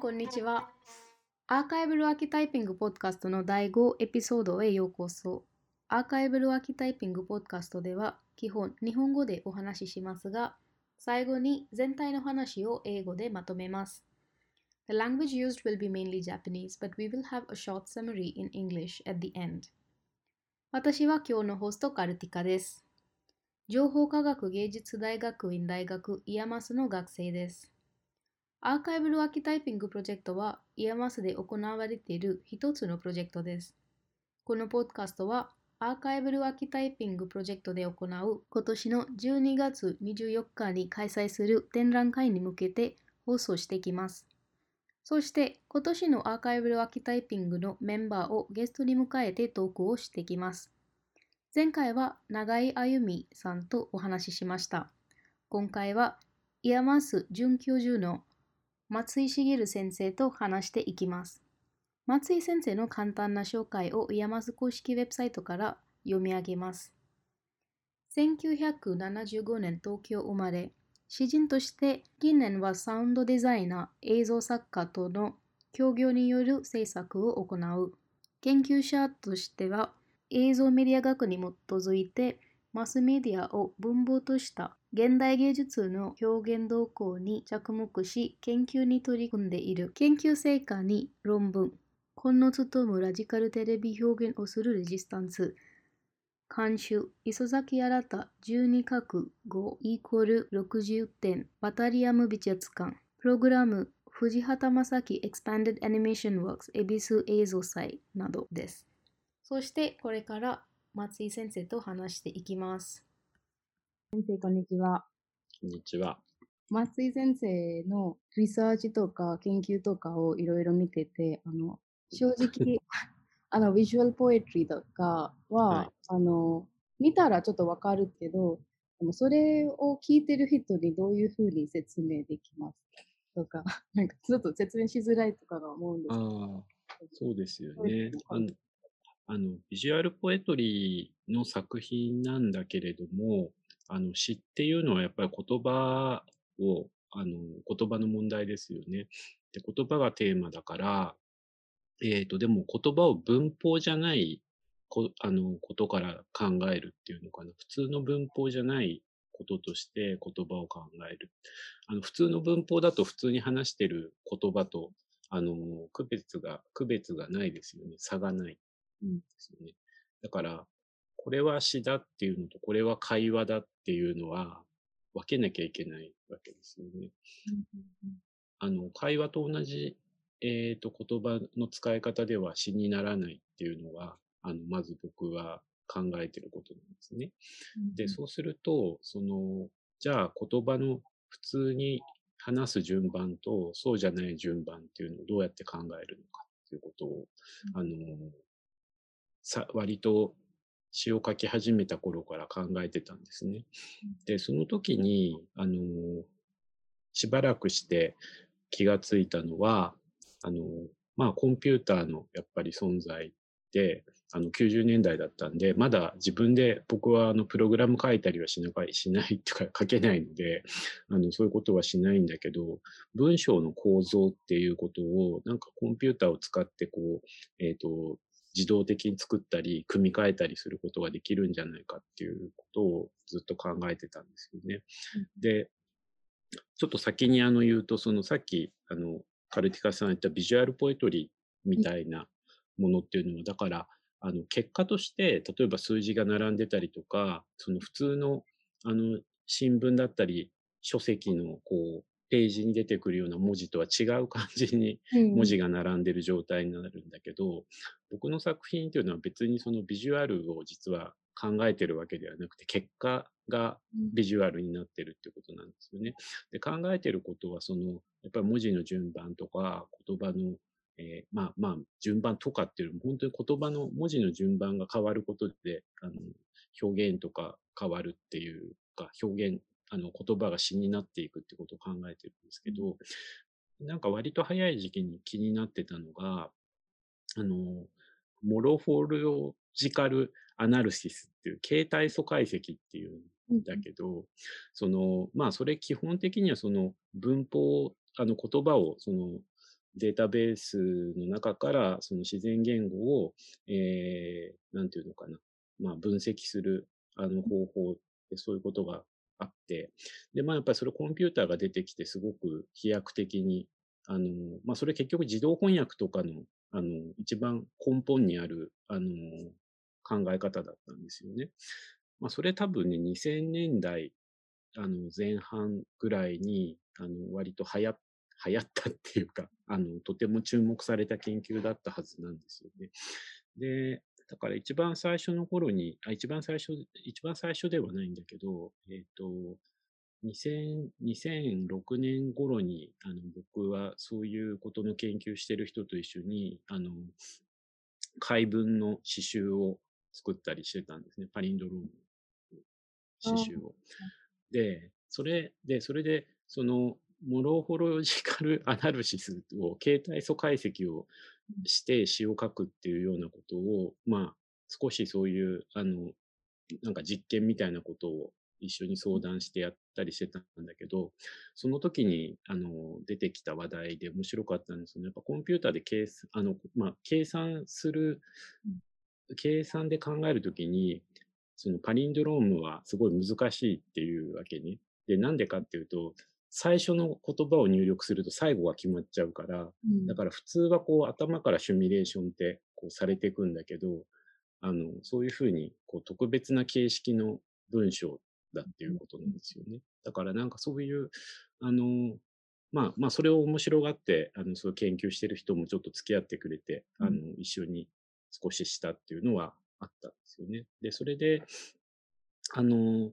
こんにちは。アーカイブルアーキタイピングポッドカストの第5エピソードへようこそ。アーカイブルアーキタイピングポッドカストでは基本日本語でお話ししますが、最後に全体の話を英語でまとめます。The language used will be mainly Japanese, but we will have a short summary in English at the end. 私は今日のホストカルティカです。情報科学芸術大学院大学 IAMAS の学生です。Archival Archetyping プロジェクトは IAMAS で行われている一つのプロジェクトです。このポッドカストは Archival Archetyping プロジェクトで行う今年の12月24日に開催する展覧会に向けて放送していきます。そして今年の Archival Archetyping のメンバーをゲストに迎えてトークをしていきます。前回は永井あゆみさんとお話ししました。今回は IAMAS 准教授の松井茂先生と話していきます。松井先生の簡単な紹介を IAMAS 公式ウェブサイトから読み上げます。1975年東京生まれ、詩人として近年はサウンドデザイナー、映像作家との協業による制作を行う。研究者としては映像メディア学に基づいてマスメディアを文法とした現代芸術の表現動向に着目し研究に取り組んでいる。研究成果に論文。今野務ラジカルテレビ表現をするレジスタンス。監修。磯崎新12角5イコール60点。バタリアム美術館。プログラム。藤畑正樹。Expanded Animation Works 恵比寿映像祭。などです。そしてこれから松井先生と話していきます。先生、こんにちは。こんにちは。松井先生のリサーチとか研究とかをいろいろ見てて、あの正直、あの、ビジュアルポエトリーとかは、はいあの、見たらちょっとわかるけど、でもそれを聞いてる人にどういうふうに説明できますか？とか、なんかちょっと説明しづらいとかが思うんですけど。ああ、そうですよね。あの、ビジュアルポエトリーの作品なんだけれども、あの詩っていうのはやっぱり言葉を、あの言葉の問題ですよね。で、言葉がテーマだから、えっ、と、でも言葉を文法じゃないこあのことから考えるっていうのかな。普通の文法じゃないこととして言葉を考える。あの普通の文法だと普通に話してる言葉とあの、区別が、区別がないですよね。差がない。うんですよね。だから、これは詩だっていうのと、これは会話だっていうのは、分けなきゃいけないわけですよね。あの、会話と同じ、えっ、と、言葉の使い方では詩にならないっていうのが、あの、まず僕は考えてることなんですね。で、そうすると、その、じゃあ言葉の普通に話す順番と、そうじゃない順番っていうのをどうやって考えるのかっていうことを、あの、さ、割と詩を書き始めた頃から考えてたんですね。で、その時に、あの、しばらくして気がついたのは、あの、まあ、コンピューターのやっぱり存在で、あの、90年代だったんで、まだ自分で僕はあの、プログラム書いたりはしなかしないっていうか、書けないので、あの、そういうことはしないんだけど、文章の構造っていうことを、なんかコンピューターを使ってこう、えっ、と、自動的に作ったり、組み替えたりすることができるんじゃないかっていうことをずっと考えてたんですよね。で、ちょっと先にあの言うと、そのさっき、あの、カルティカさんが言ったビジュアルポエトリーみたいなものっていうのは、だから、あの、結果として、例えば数字が並んでたりとか、その普通の、あの、新聞だったり、書籍の、こう、ページに出てくるような文字とは違う感じに文字が並んでる状態になるんだけど、僕の作品っていうのは別にそのビジュアルを実は考えてるわけではなくて、結果がビジュアルになってるってことなんですよね。で、考えてることは、その、やっぱり文字の順番とか、言葉の、えーまあまあ、順番とかっていうよりも、本当に言葉の文字の順番が変わることで、あの、表現とか変わるっていうか、表現、あの、言葉が詩になっていくってことを考えてるんですけど、なんか割と早い時期に気になってたのが、あの、モロフォロジカルアナルシスっていう、形態素解析っていうんだけど、その、まあ、それ基本的にはその文法、あの言葉をそのデータベースの中からその自然言語を、えー、なんていうのかな、まあ、分析するあの方法でそういうことがあって、で、まあやっぱりそれコンピューターが出てきてすごく飛躍的に、あの、まあそれ結局自動翻訳とかの、あの、一番根本にある、あの、考え方だったんですよね。まあそれ多分ね、2000年代、あの、前半ぐらいに、あの、割と流行流行ったっていうか、あの、とても注目された研究だったはずなんですよね。で、だから一番最初の頃に、あ、一番最初、一番最初ではないんだけど、えっ、ー、と、2000 2006年頃にあの僕はそういうことの研究してる人と一緒にあの解文の刺繍を作ったりしてたんですね。パリンドロームの刺繍を。で、それで、それで、そのモロホロジカルアナルシスを、形態素解析をして詩を書くっていうようなことを、まあ、少しそういう、あの、なんか実験みたいなことを一緒に相談してやったりしてたんだけど、その時に、あの、出てきた話題で面白かったんですよね。やっぱコンピューターで計算、あの、まあ、計算する、計算で考えるときに、そのパリンドロームはすごい難しいっていうわけね。で、なんでかっていうと、最初の言葉を入力すると最後が決まっちゃうから、うん、だから普通はこう頭からシミュレーションってこうされていくんだけど、あの、そういうふうにこう特別な形式の文章だっていうことなんですよね。だからなんかそういう、あの、まあまあそれを面白がって、あの、そう研究してる人もちょっと付き合ってくれて、あの、一緒に少ししたっていうのはあったんですよね。で、それで、あの、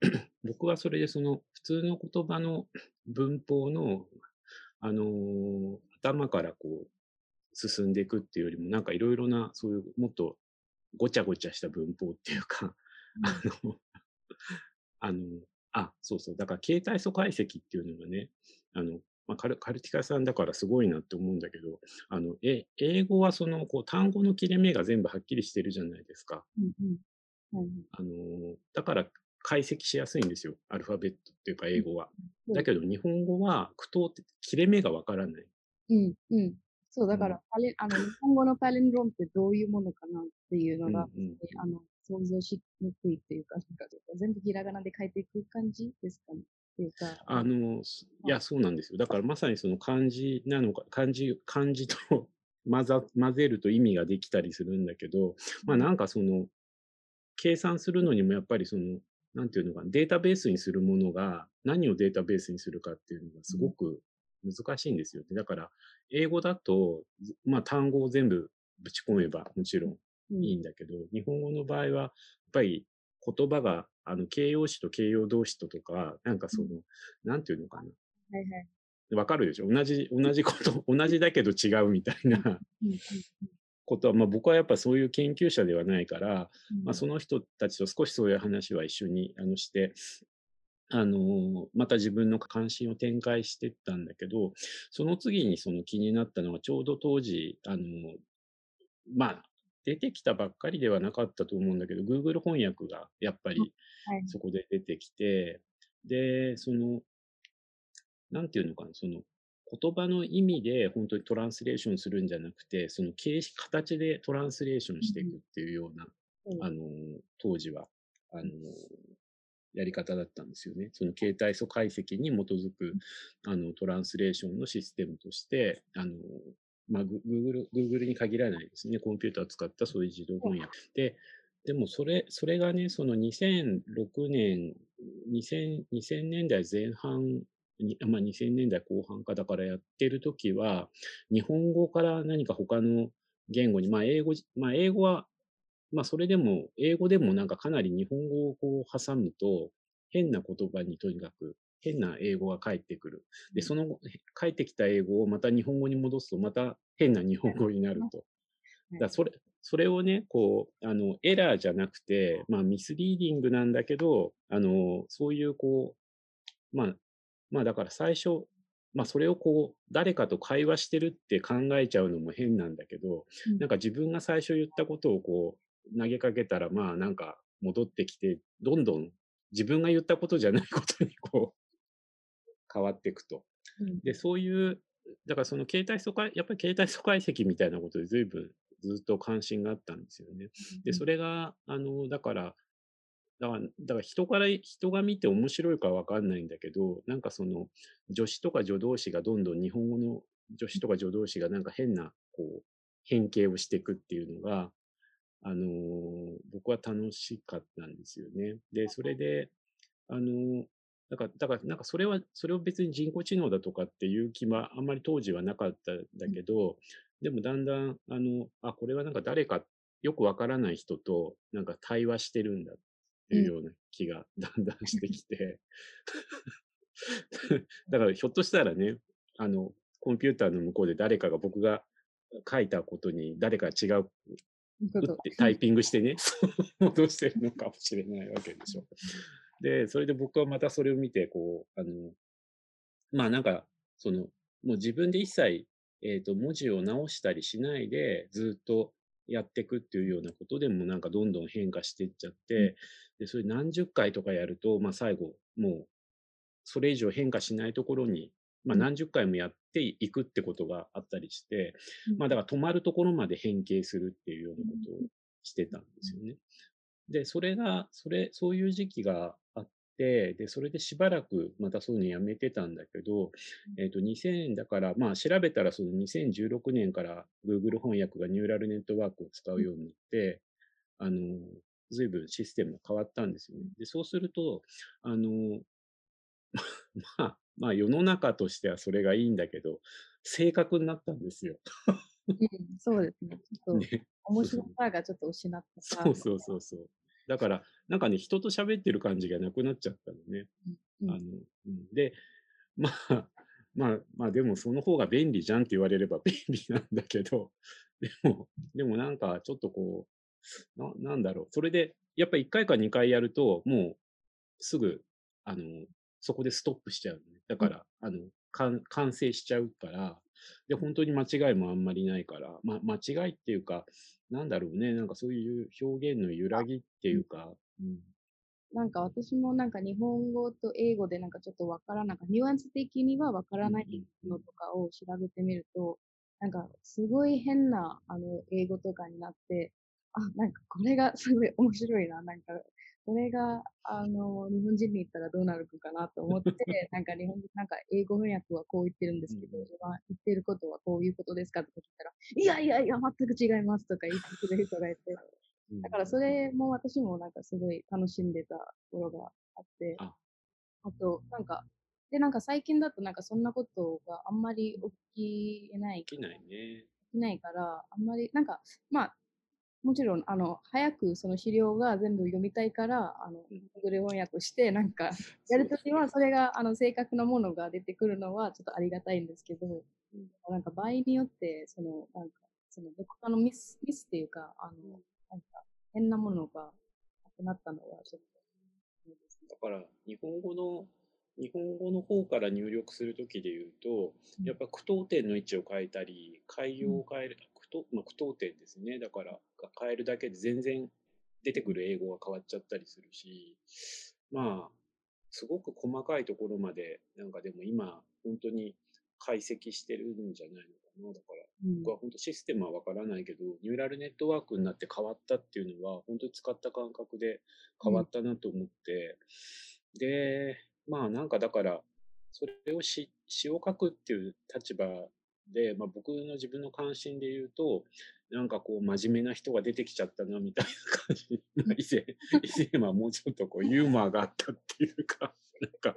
僕はそれでその普通の言葉の文法の、あのー、頭からこう進んでいくっていうよりもなんかいろいろなそういうもっとごちゃごちゃした文法っていうか、あの、あの、あ、そうそう、だから形態素解析っていうのがね、あの、まあ、カルカルティカさんだからすごいなって思うんだけど、あの、え、英語はその、こう、単語の切れ目が全部はっきりしてるじゃないですか。うんうん、あの、だから解析しやすいんですよ。アルファベットっていうか英語は。だけど日本語は句読って切れ目がわからない。うん、うん。そう、だから、うん、あの日本語のパレンドロンってどういうものかなっていうのが、うんうん、あの想像しにくいっていうか、全部ひらがなで書いていく感じですかね。っていうか。あの、いや、そうなんですよ。だからまさにその漢字なのか、漢字、漢字と混ざ 混ぜると意味ができたりするんだけど、まあなんかその、計算するのにもやっぱりそのなんていうのかな、データベースにするものが何をデータベースにするかっていうのがすごく難しいんですよね。だから、英語だと、まあ単語を全部ぶち込めばもちろんいいんだけど、うん、日本語の場合は、やっぱり言葉が、あの、形容詞と形容動詞ととか、なんかその、うん、なんていうのかな。はいはい。わかるでしょ？同じ、同じこと、同じだけど違うみたいなことは、まあ、僕はやっぱそういう研究者ではないから、うん、まあ、その人たちと少しそういう話は一緒にあのして、あの、また自分の関心を展開していったんだけど、その次にその気になったのはちょうど当時、あの、まあ、出てきたばっかりではなかったと思うんだけど、Google 翻訳がやっぱりそこで出てきて、はい、で、その、なんていうのかな、その、言葉の意味で本当にトランスレーションするんじゃなくて、その形式、形でトランスレーションしていくっていうような、うん、あの、当時は、あの、やり方だったんですよね。その形態素解析に基づく、あの、トランスレーションのシステムとして、あの、まあ、Google、Google に限らないですね。コンピューターを使ったそういう自動翻訳。で、でもそれ、それがね、その2006年、2000, 2000年代前半 まあ、2000年代後半かだからやってる時は、日本語から何か他の言語に、まあ英語、まあ英語は、まあそれでも、英語でもなんかかなり日本語をこう挟むと、変な言葉にとにかく変な英語が返ってくる。で、その返ってきた英語をまた日本語に戻すと、また変な日本語になると。だそれ、それをね、こう、あの、エラーじゃなくて、まあミスリーディングなんだけど、あの、そういうこう、まあ、まあだから最初、まあそれをこう、誰かと会話してるって考えちゃうのも変なんだけど、うん、なんか自分が最初言ったことをこう、投げかけたら、まあなんか戻ってきて、どんどん自分が言ったことじゃない ことにこう、変わっていくと。うん、で、そういうだからその携帯素解、やっぱり携帯素解析みたいなことで随分ずっと関心があったんですよね。で、それが、あの、だから、だから、だから人から、人が見て面白いかわかんないんだけど、なんかその、助詞とか助動詞がどんどん日本語の助詞とか助動詞がなんか変な、こう、変形をしていくっていうのが、あのー、僕は楽しかったんですよね。で、それで、あのー、だから、だから、なんかそれは、それを別に人工知能だとかっていう気はあんまり当時はなかったんだけど、でもだんだん、あの、あ、これはなんか誰かよくわからない人となんか対話してるんだっていうような気が だんだんしてきて、だからひょっとしたらね、あの、コンピューターの向こうで誰かが僕が書いたことに誰か違うタイピングしてね、戻してるのかもしれないわけでしょ。で、それで僕はまたそれを見て、こう、あの、まあなんか、その、もう自分で一切、えっ、ー、と、文字を直したりしないで、ずっとやっていくっていうようなことでもなんかどんどん変化していっちゃって、で、それ何十回とかやると、まあ最後、もう、それ以上変化しないところに、まあ何十回もやっていくってことがあったりして、まあだから止まるところまで変形するっていうようなことをしてたんですよね。で、それが、それ、そういう時期があって、で、それでしばらくまたそういうのやめてたんだけど、えっ、ー、と、2000だから、まあ調べたらその2016年から Google 翻訳がニューラルネットワークを使うようになって、あの、随分システムが変わったんですよね。で、そうすると、あの、まあ、まあ世の中としてはそれがいいんだけど、正確になったんですよ。うん、そうですね。ちょっと、ね、面白さがちょっと失ったそうそうそうそう。だから、なんかね、人と喋ってる感じがなくなっちゃったのね。うん、あのうん、で、まあ、まあ、まあでもその方が便利じゃんって言われれば便利なんだけど、でも、でもなんかちょっとこう、ななんだろう。それで、やっぱり1回か2回やると、もうすぐ、あの、そこでストップしちゃう、ね。だから、あの、完成しちゃうから、で、本当に間違いもあんまりないから、ま、間違いっていうか、なんだろうね、なんかそういう表現の揺らぎっていうか、うん。なんか私もなんか日本語と英語でなんかちょっとわからなか、ニュアンス的にはわからないのとかを調べてみると、なんかすごい変なあの英語とかになって、あ、なんかこれがすごい面白いな、なんかこれが、あの、日本人に言ったらどうなるかなと思って、なんか日本人、なんか英語翻訳はこう言ってるんですけど、自分は言ってることはこういうことですかとか聞いたら、いやいやいや、全く違いますとか言ってくれる人がいて、だからそれも私もなんかすごい楽しんでたところがあって、あと、なんか、で、なんか最近だとなんかそんなことがあんまり起きない。起きないね。起きないから、あんまり、なんか、まあ、もちろん、あの、早くその資料が全部読みたいから、あの、Google 翻訳して、なんか、やるときは、それが、あの、正確なものが出てくるのは、ちょっとありがたいんですけど、うん、なんか、場合によって、その、なんか、その、どこかのミス、ミスっていうか、あの、なんか、変なものがなくなったのは、ちょっと、だから、日本語の、日本語の方から入力するときで言うと、やっぱ句読点の位置を変えたり、改行を変える、句まあ、句読点ですね。だから、変えるだけで全然出てくる英語が変わっちゃったりするし、まあ、すごく細かいところまで、なんかでも今、本当に解析してるんじゃないのかな。だから、僕は本当システムはわからないけど、ニューラルネットワークになって変わったっていうのは、本当に使った感覚で変わったなと思って、うん、で、まあなんかだから、それを詩詩を書くっていう立場で、まあ、僕の自分の関心で言うと、なんかこう真面目な人が出てきちゃったなみたいな感じ。以前、以前はもうちょっとこうユーモアがあったっていうか、なんか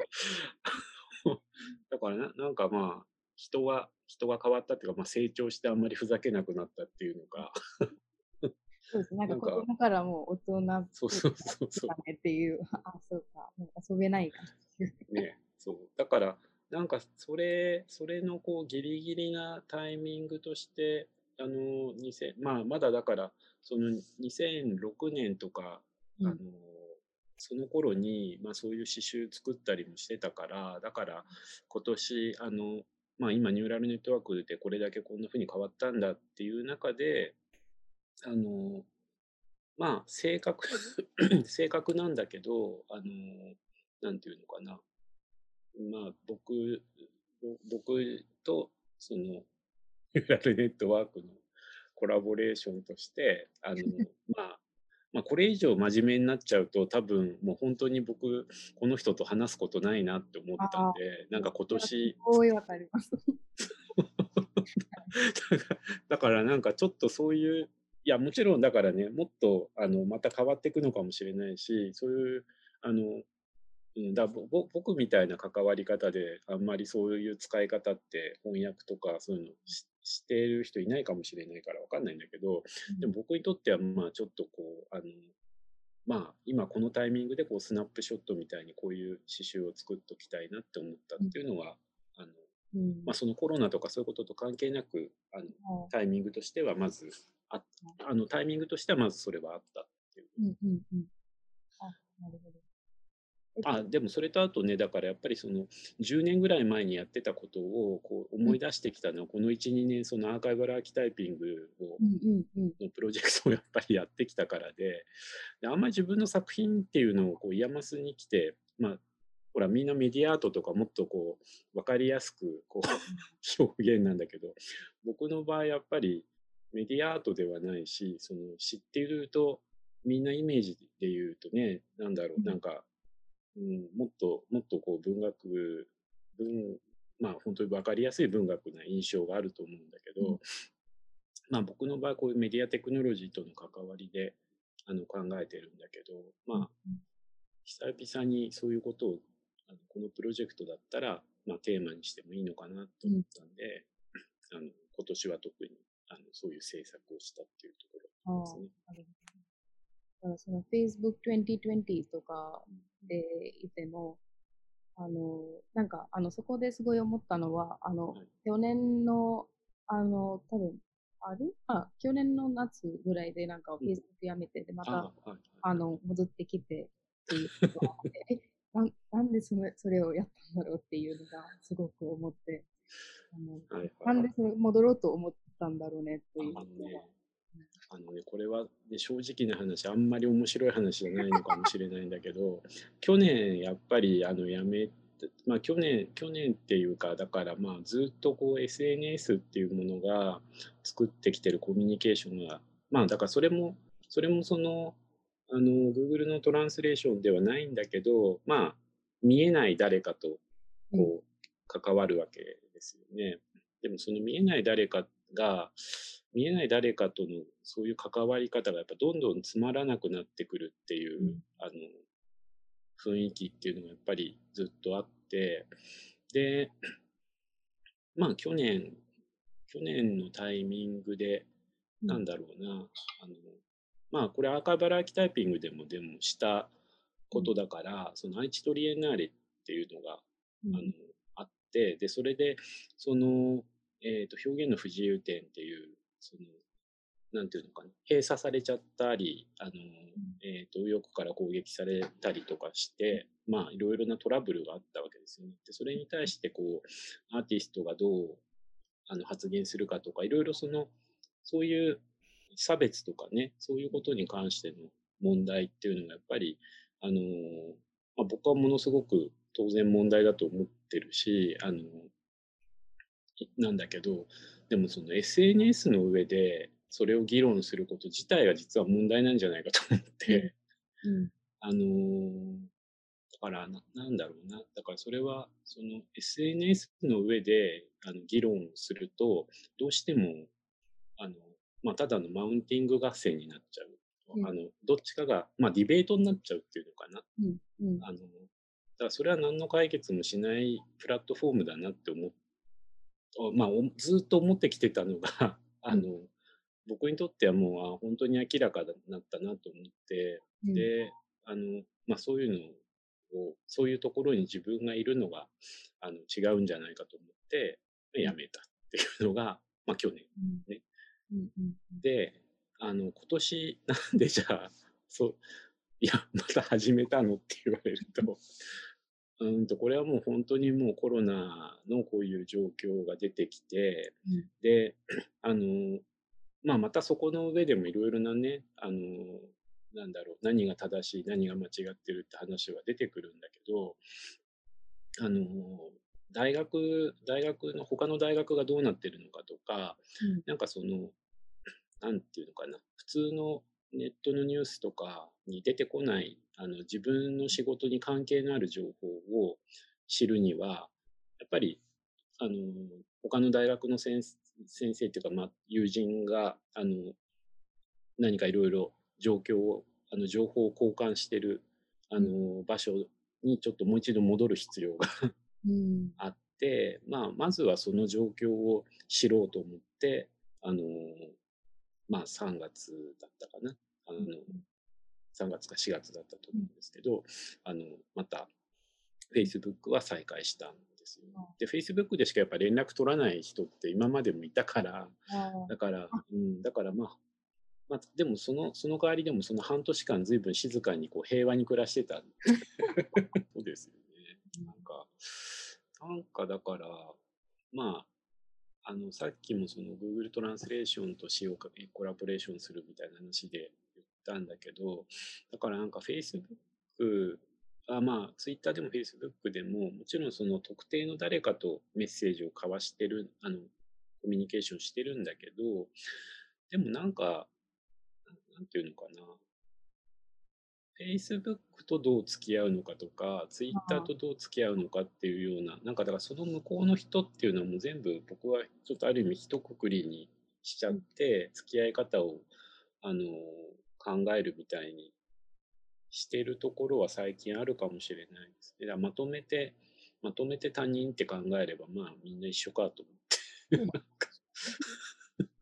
だからななんかまあ、人は、人が変わったっていうか、まあ成長してあんまりふざけなくなったっていうのか。そうですね。なんか子供からもう大人そうそうそうそう。っていう、あ、そうか、もう遊べないか。ね、そう。だから、なんかそれ、それのこうギリギリなタイミングとして、あの、2000、まあまだだから、その2006年とか、あの、その頃に、まあそういう刺繍作ったりもしてたから、だから今年、あの、まあ今ニューラルネットワークでこれだけこんな風に変わったんだっていう中で、あの、まあ正確、正確なんだけど、あの、なんていうのかな。まあ、僕、僕とその、ニューラルネットワークのコラボレーションとして、あの、まあ、まあ、これ以上真面目になっちゃうと多分もう本当に僕この人と話すことないなって思ったんでなんか今年すごいわかります。だからなんかちょっとそういういやもちろんだからねもっとあのまた変わっていくのかもしれないしそういうあのうん、だ僕みたいな関わり方であんまりそういう使い方って翻訳とかそういうのししてる人いないかもしれないからわかんないんだけど、うん、でも僕にとってはまあちょっとこうあのまあ今このタイミングでこうスナップショットみたいにこういう刺繍を作っておきたいなって思ったっていうのは、うん、あのまあ、そのコロナとかそういうことと関係なくあのタイミングとしてはまずああのタイミングとしてはまずそれはあったっていう。うんうんうん、あなるほどあでもそれとあとねだからやっぱりその10年ぐらい前にやってたことをこう思い出してきたのは、この12年その Archival Archetyping を、のプロジェクトをやっぱりやってきたからでであんまり自分の作品っていうのをこう IAMAS に来てまあほらみんなメディアアートとかもっとこう分かりやすくこう表現なんだけど僕の場合やっぱりメディアアートではないしその知っているとみんなイメージで言うとねなんだろうなんかうん、もっともっとこう文学文まあ本当に分かりやすい文学な印象があると思うんだけど、うん、まあ僕の場合こういうメディアテクノロジーとの関わりであの考えてるんだけどまあ久々にそういうことをあのこのプロジェクトだったら、まあ、テーマにしてもいいのかなと思ったんで、うん、あの今年は特にあのそういう制作をしたっていうところですね。その Facebook 2020とかでいても、あの、なんか、あの、そこですごい思ったのは、あの、去年の、あの、多分、あるあ、去年の夏ぐらいでなんか Facebook やめて、で、また、あの、戻ってきてっていうことがあって、え ななんでそれそれをやったんだろうっていうのがすごく思って、あの、はいはい、なんでそれ戻ろうと思ったんだろうねっていうのが。あのね、これは、ね、正直な話、あんまり面白い話じゃないのかもしれないんだけど、去年やっぱりあのやめまあ去年、去年っていうか、だからまあずっとこう SNS っていうものが作ってきてるコミュニケーションが、まあだからそれも、それもその、あの、Google のトランスレーションではないんだけど、まあ見えない誰かとこう関わるわけですよね。でもその見えない誰かが、見えない誰かとのそういう関わり方がやっぱどんどんつまらなくなってくるっていう、うん、あの雰囲気っていうのがやっぱりずっとあってでまあ去年去年のタイミングでなんだろうな、うん、あのまあこれアーカイバルアーキタイピングでもでもしたことだから、うん、その愛知トリエンナーレっていうのが、あのあってでそれでその、えーと表現の不自由点っていうその、なんていうのかな、閉鎖されちゃったり、あの、えっ、ー、と、右翼から攻撃されたりとかして、まあ、いろいろなトラブルがあったわけですよね。で、それに対して、こう、アーティストがどう、あの、発言するかとか、いろいろその、そういう差別とかね、そういうことに関しての問題っていうのが、やっぱり、あの、まあ、僕はものすごく当然問題だと思ってるし、あの、なんだけど、でもその SNS の上でそれを議論すること自体が実は問題なんじゃないかと思って、うん、あのー、だからな、なんだろうな。だからそれは、その SNS の上であの議論をすると、どうしても、あの、まあ、ただのマウンティング合戦になっちゃう。うん、あの、どっちかが、まあ、ディベートになっちゃうっていうのかな。うんうん、あの、だからそれは何の解決もしないプラットフォームだなって思っまあ、ずっと思ってきてたのが あの、うん、僕にとってはもう本当に明らかになったなと思って、うん、であの、まあ、そういうのをそういうところに自分がいるのがあの違うんじゃないかと思ってやめたっていうのが、まあ、去年ね。うんうん、であの今年なんでじゃあそういやまた始めたのって言われるとうんと、これはもう本当にもうコロナのこういう状況が出てきて、うん、で、あの、まあ、またそこの上でもいろいろなね、あの、なんだろう、何が正しい、何が間違ってるって話は出てくるんだけど、あの、大学、大学の、他の大学がどうなってるのかとか、うん、なんかその、なんていうのかな、普通のネットのニュースとかに出てこない、あの、自分の仕事に関係のある情報を知るには、やっぱり、あの、他の大学の先先生っていうか、まあ、友人が、あの、何かいろいろ状況を、あの、情報を交換してる、あの、場所にちょっともう一度戻る必要が あって、まあ、まずはその状況を知ろうと思って、あの、まあ、3月だったかな。あの、3月か4月だったと思うんですけど、あの、また、Facebook は再開したんですよ。で、Facebook でしかやっぱ連絡取らない人って今までもいたから、だから、うん、だからまあ、まあ、でもその、その代わりでもその半年間ずいぶん静かにこう平和に暮らしてた。そうですよね。なんか、なんかだから、まあ、あの、さっきもその Google トランスレーションと使用コラボレーションするみたいな話でたんだけど、だからなんか Facebook あまあ、Twitter でも Facebook でも、もちろんその特定の誰かとメッセージを交わしてる、あの、コミュニケーションしてるんだけど、でもなんか、なんていうのかな。Facebook とどう付き合うのかとか、Twitter とどう付き合うのかっていうような、なんかだからその向こうの人っていうのはもう全部僕はちょっとある意味一括りにしちゃって、付き合い方を、あの、考えるみたいにしてるところは最近あるかもしれないです。だまとめて、まとめて他人って考えれば、まあみんな一緒かと思って。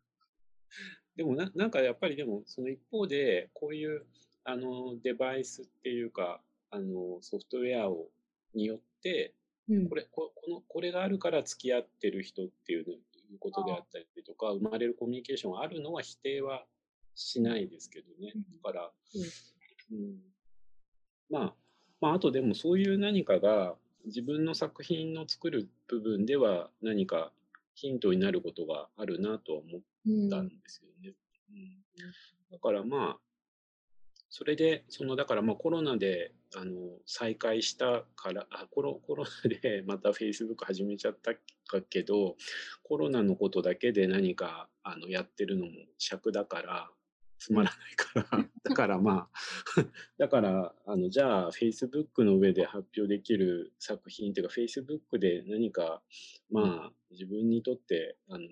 でもな、なんかやっぱりでも、その一方で、こういう、あの、デバイスっていうか、あの、ソフトウェアを、によって、うん、これ、ここの、これがあるから付き合ってる人っていうことであったりとか、生まれるコミュニケーションがあるのは否定はしないですけどね。だから、うん、うん、まあ、まあ、あとでもそういう何かが自分の作品の作る部分では何かヒントになることがあるなとは思ったんですよね。うん、だからまあ、それで、その、だからまあコロナで、あの、再開したから、あ、コロ、コロナで また Facebook 始めちゃったけど、コロナのことだけで何か、あの、やってるのも尺だから、つまらないから。だからまあ だからあのじゃあ Facebook の上で発表できる作品っていうか Facebook で何かまあ自分にとってあの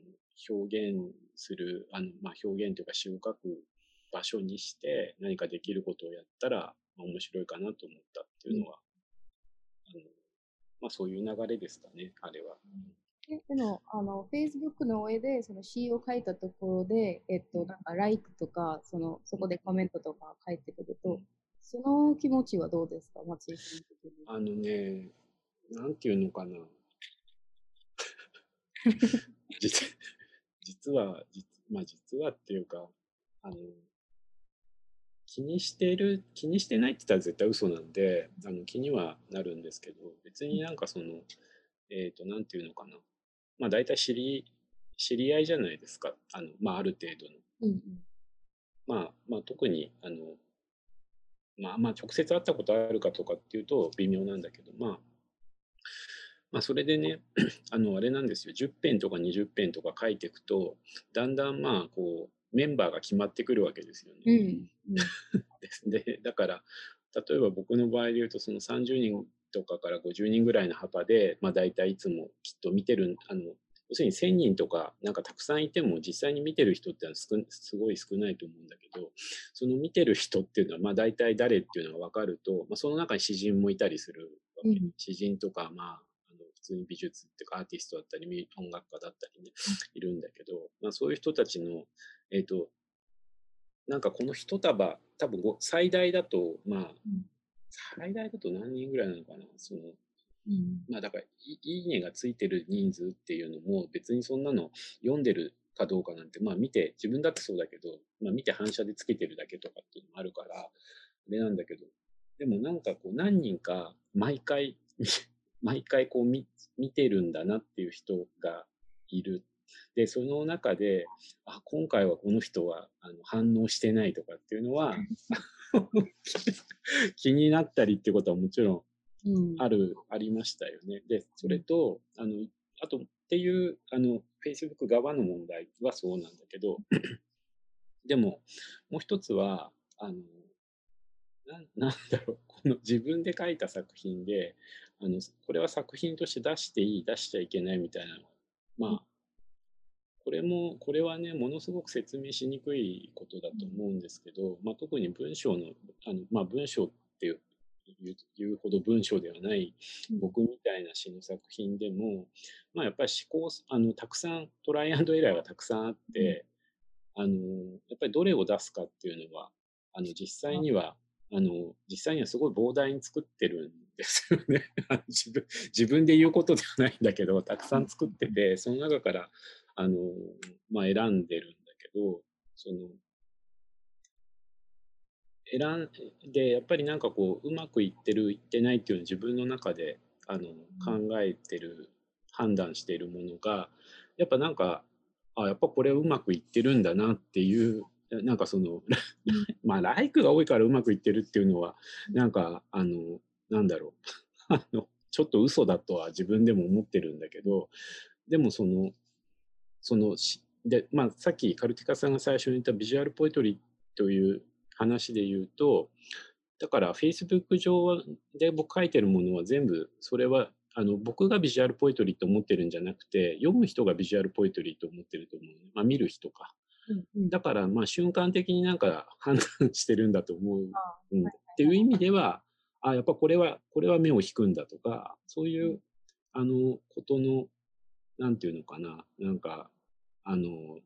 表現するあの、まあ、表現というか詩を書く場所にして何かできることをやったら、まあ、面白いかなと思ったっていうのは、うん、あのまあ、そういう流れですかねあれは。うんでも、あの、Facebook の上で、その詩を書いたところで、えっと、なんか、ライクとか、その、そこでコメントとか書いてくると、その気持ちはどうですか、松井さん的に。あのね、なんていうのかな。実実は、実まあ実はっていうか、あの、気にしてる、気にしてないって言ったら絶対嘘なんで、あの気にはなるんですけど、別になんかその、えっ、ー、と、なんていうのかな。まあ大体知り、知り合いじゃないですか。あの、まあある程度の。うんうん、まあ、まあ特に、あの、まあまあ直接会ったことあるかとかっていうと微妙なんだけど、まあ、まあそれでね、あの、あれなんですよ。10編とか20編とか書いていくと、だんだんまあ、こう、メンバーが決まってくるわけですよね。うんうん、で、だから、例えば僕の場合で言うと、その30人とかから50人ぐらいの幅で、まあ大体いつもきっと見てる、あの、要するに1000人とかなんかたくさんいても実際に見てる人ってのはすごい少ないと思うんだけど、その見てる人っていうのはまあ大体誰っていうのが分かると、まあその中に詩人もいたりするわけ、うん、詩人とかまあ、あの普通に美術っていうかアーティストだったり音楽家だったりね、いるんだけど、まあそういう人たちの、えっ、ー、と、なんかこの一束、多分最大だと、まあ、最大だと何人ぐらいなのかな？その、うん、まあだからい、いいねがついてる人数っていうのも別にそんなの読んでるかどうかなんて、まあ見て、自分だってそうだけど、まあ見て反射でつけてるだけとかっていうのもあるから、あれなんだけど、でもなんかこう何人か毎回、毎回こう見見てるんだなっていう人がいる。で、その中で、あ、今回はこの人はあの反応してないとかっていうのは、気になったりってことはもちろんある、ありましたよね。で、それと、あの、あとっていう、あの、Facebook 側の問題はそうなんだけど、でも、もう一つは、あの、ななんだろう、この自分で書いた作品で、あの、これは作品として出していい、出しちゃいけないみたいなのまあ、これも、これはね、ものすごく説明しにくいことだと思うんですけど、まあ、特に文章の、あのまあ、文章っていう言うほど文章ではない僕みたいな詩の作品でも、まあ、やっぱり思考あのたくさんトライアンドエラーがたくさんあって、あのやっぱりどれを出すかっていうのはあの実際にはあの実際にはすごい膨大に作ってるんですよね。自分自分で言うことではないんだけどたくさん作っててその中からあの、まあ、選んでるんだけどその選んでやっぱりなんかこううまくいってるいってないっていうのを自分の中であの考えてる判断しているものがやっぱなんかあやっぱこれうまくいってるんだなっていうなんかその まあライクが多いからうまくいってるっていうのはなんかあのなんだろう。あのちょっと嘘だとは自分でも思ってるんだけどでもそのそので、まあ、さっきカルティカさんが最初に言ったビジュアルポエトリーという話で言うと、だから Facebook 上で僕書いてるものは全部それはあの僕がビジュアルポエトリーと思ってるんじゃなくて読む人がビジュアルポエトリーと思ってると思う、まあ、見る人か、うんうん、だからまあ瞬間的になんか判断してるんだと思う、うん、っていう意味ではあやっぱこれはこれは目を引くんだとかそういう、あのことのなんていうのかな。なんかあの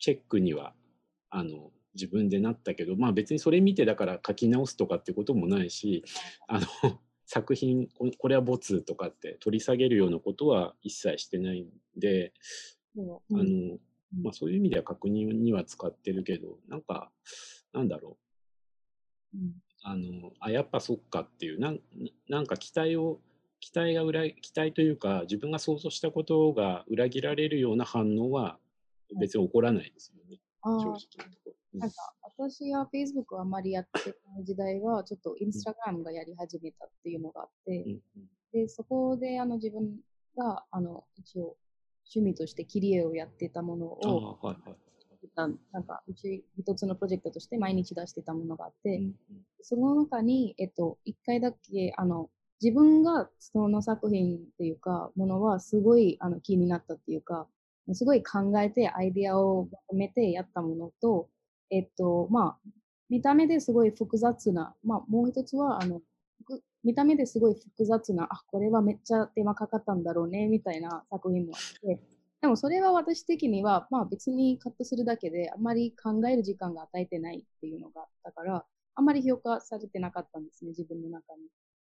チェックにはあの自分でなったけど、まあ別にそれ見てだから書き直すとかってこともないし、あの、作品、これはボツとかって取り下げるようなことは一切してないんで、うん、あの、まあそういう意味では確認には使ってるけど、なんか、なんだろう。うん、あの、あ、やっぱそっかっていう、なんなんか期待を、期待が裏、期待というか、自分が想像したことが裏切られるような反応は別に起こらないですよね、正直なところ。なんか、私は Facebook をあまりやってない時代は、ちょっと Instagram がやり始めたっていうのがあって、で、そこであの自分が、あの、一応、趣味として切り絵をやってたものを、はいはい、なんか、うち一つのプロジェクトとして毎日出してたものがあって、うん。うん、その中に、えっと、一回だけ、あの、自分がその作品っていうか、ものはすごいあの気になったっていうか、すごい考えてアイディアをまとめてやったものと、えっと、まあ、見た目ですごい複雑な、まあ、もう一つは、あの、見た目ですごい複雑な、あ、これはめっちゃ手間かかったんだろうね、みたいな作品もあって、でもそれは私的には、まあ別にカットするだけで、あんまり考える時間が与えてないっていうのがあったから、あんまり評価されてなかったんですね、自分の中に。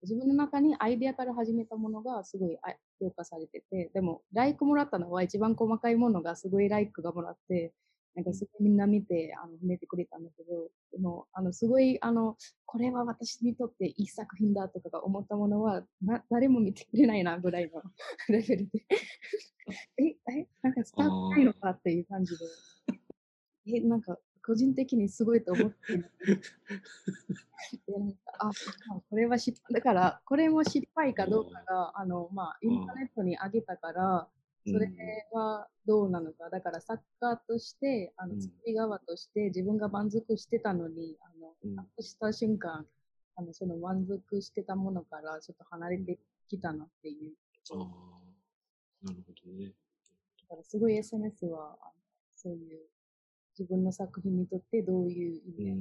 自分の中にアイデアから始めたものがすごい評価されてて、でも、ライクもらったのは一番細かいものがすごいライクがもらって、なんかすごいみんな見て、あの、褒めてくれたんだけど、でも、あの、すごい、あの、これは私にとっていい作品だとかが思ったものは、な、誰も見てくれないな、ぐらいの レベルで え、え、なんか伝わってないのかっていう感じで。え、なんか、個人的にすごいと思ってる。でなんかあ、これは失敗、だから、これも失敗かどうかが、あの、まあ、インターネットに上げたから、それはどうなのか。だからサッカーとして、あの、作り側として自分が満足してたのに、あの、アップした瞬間、あの、その満足してたものからちょっと離れてきたなっていう。ああ、なるほどね。だからすごい SNS は、あのそういう自分の作品にとってどういう意味合い、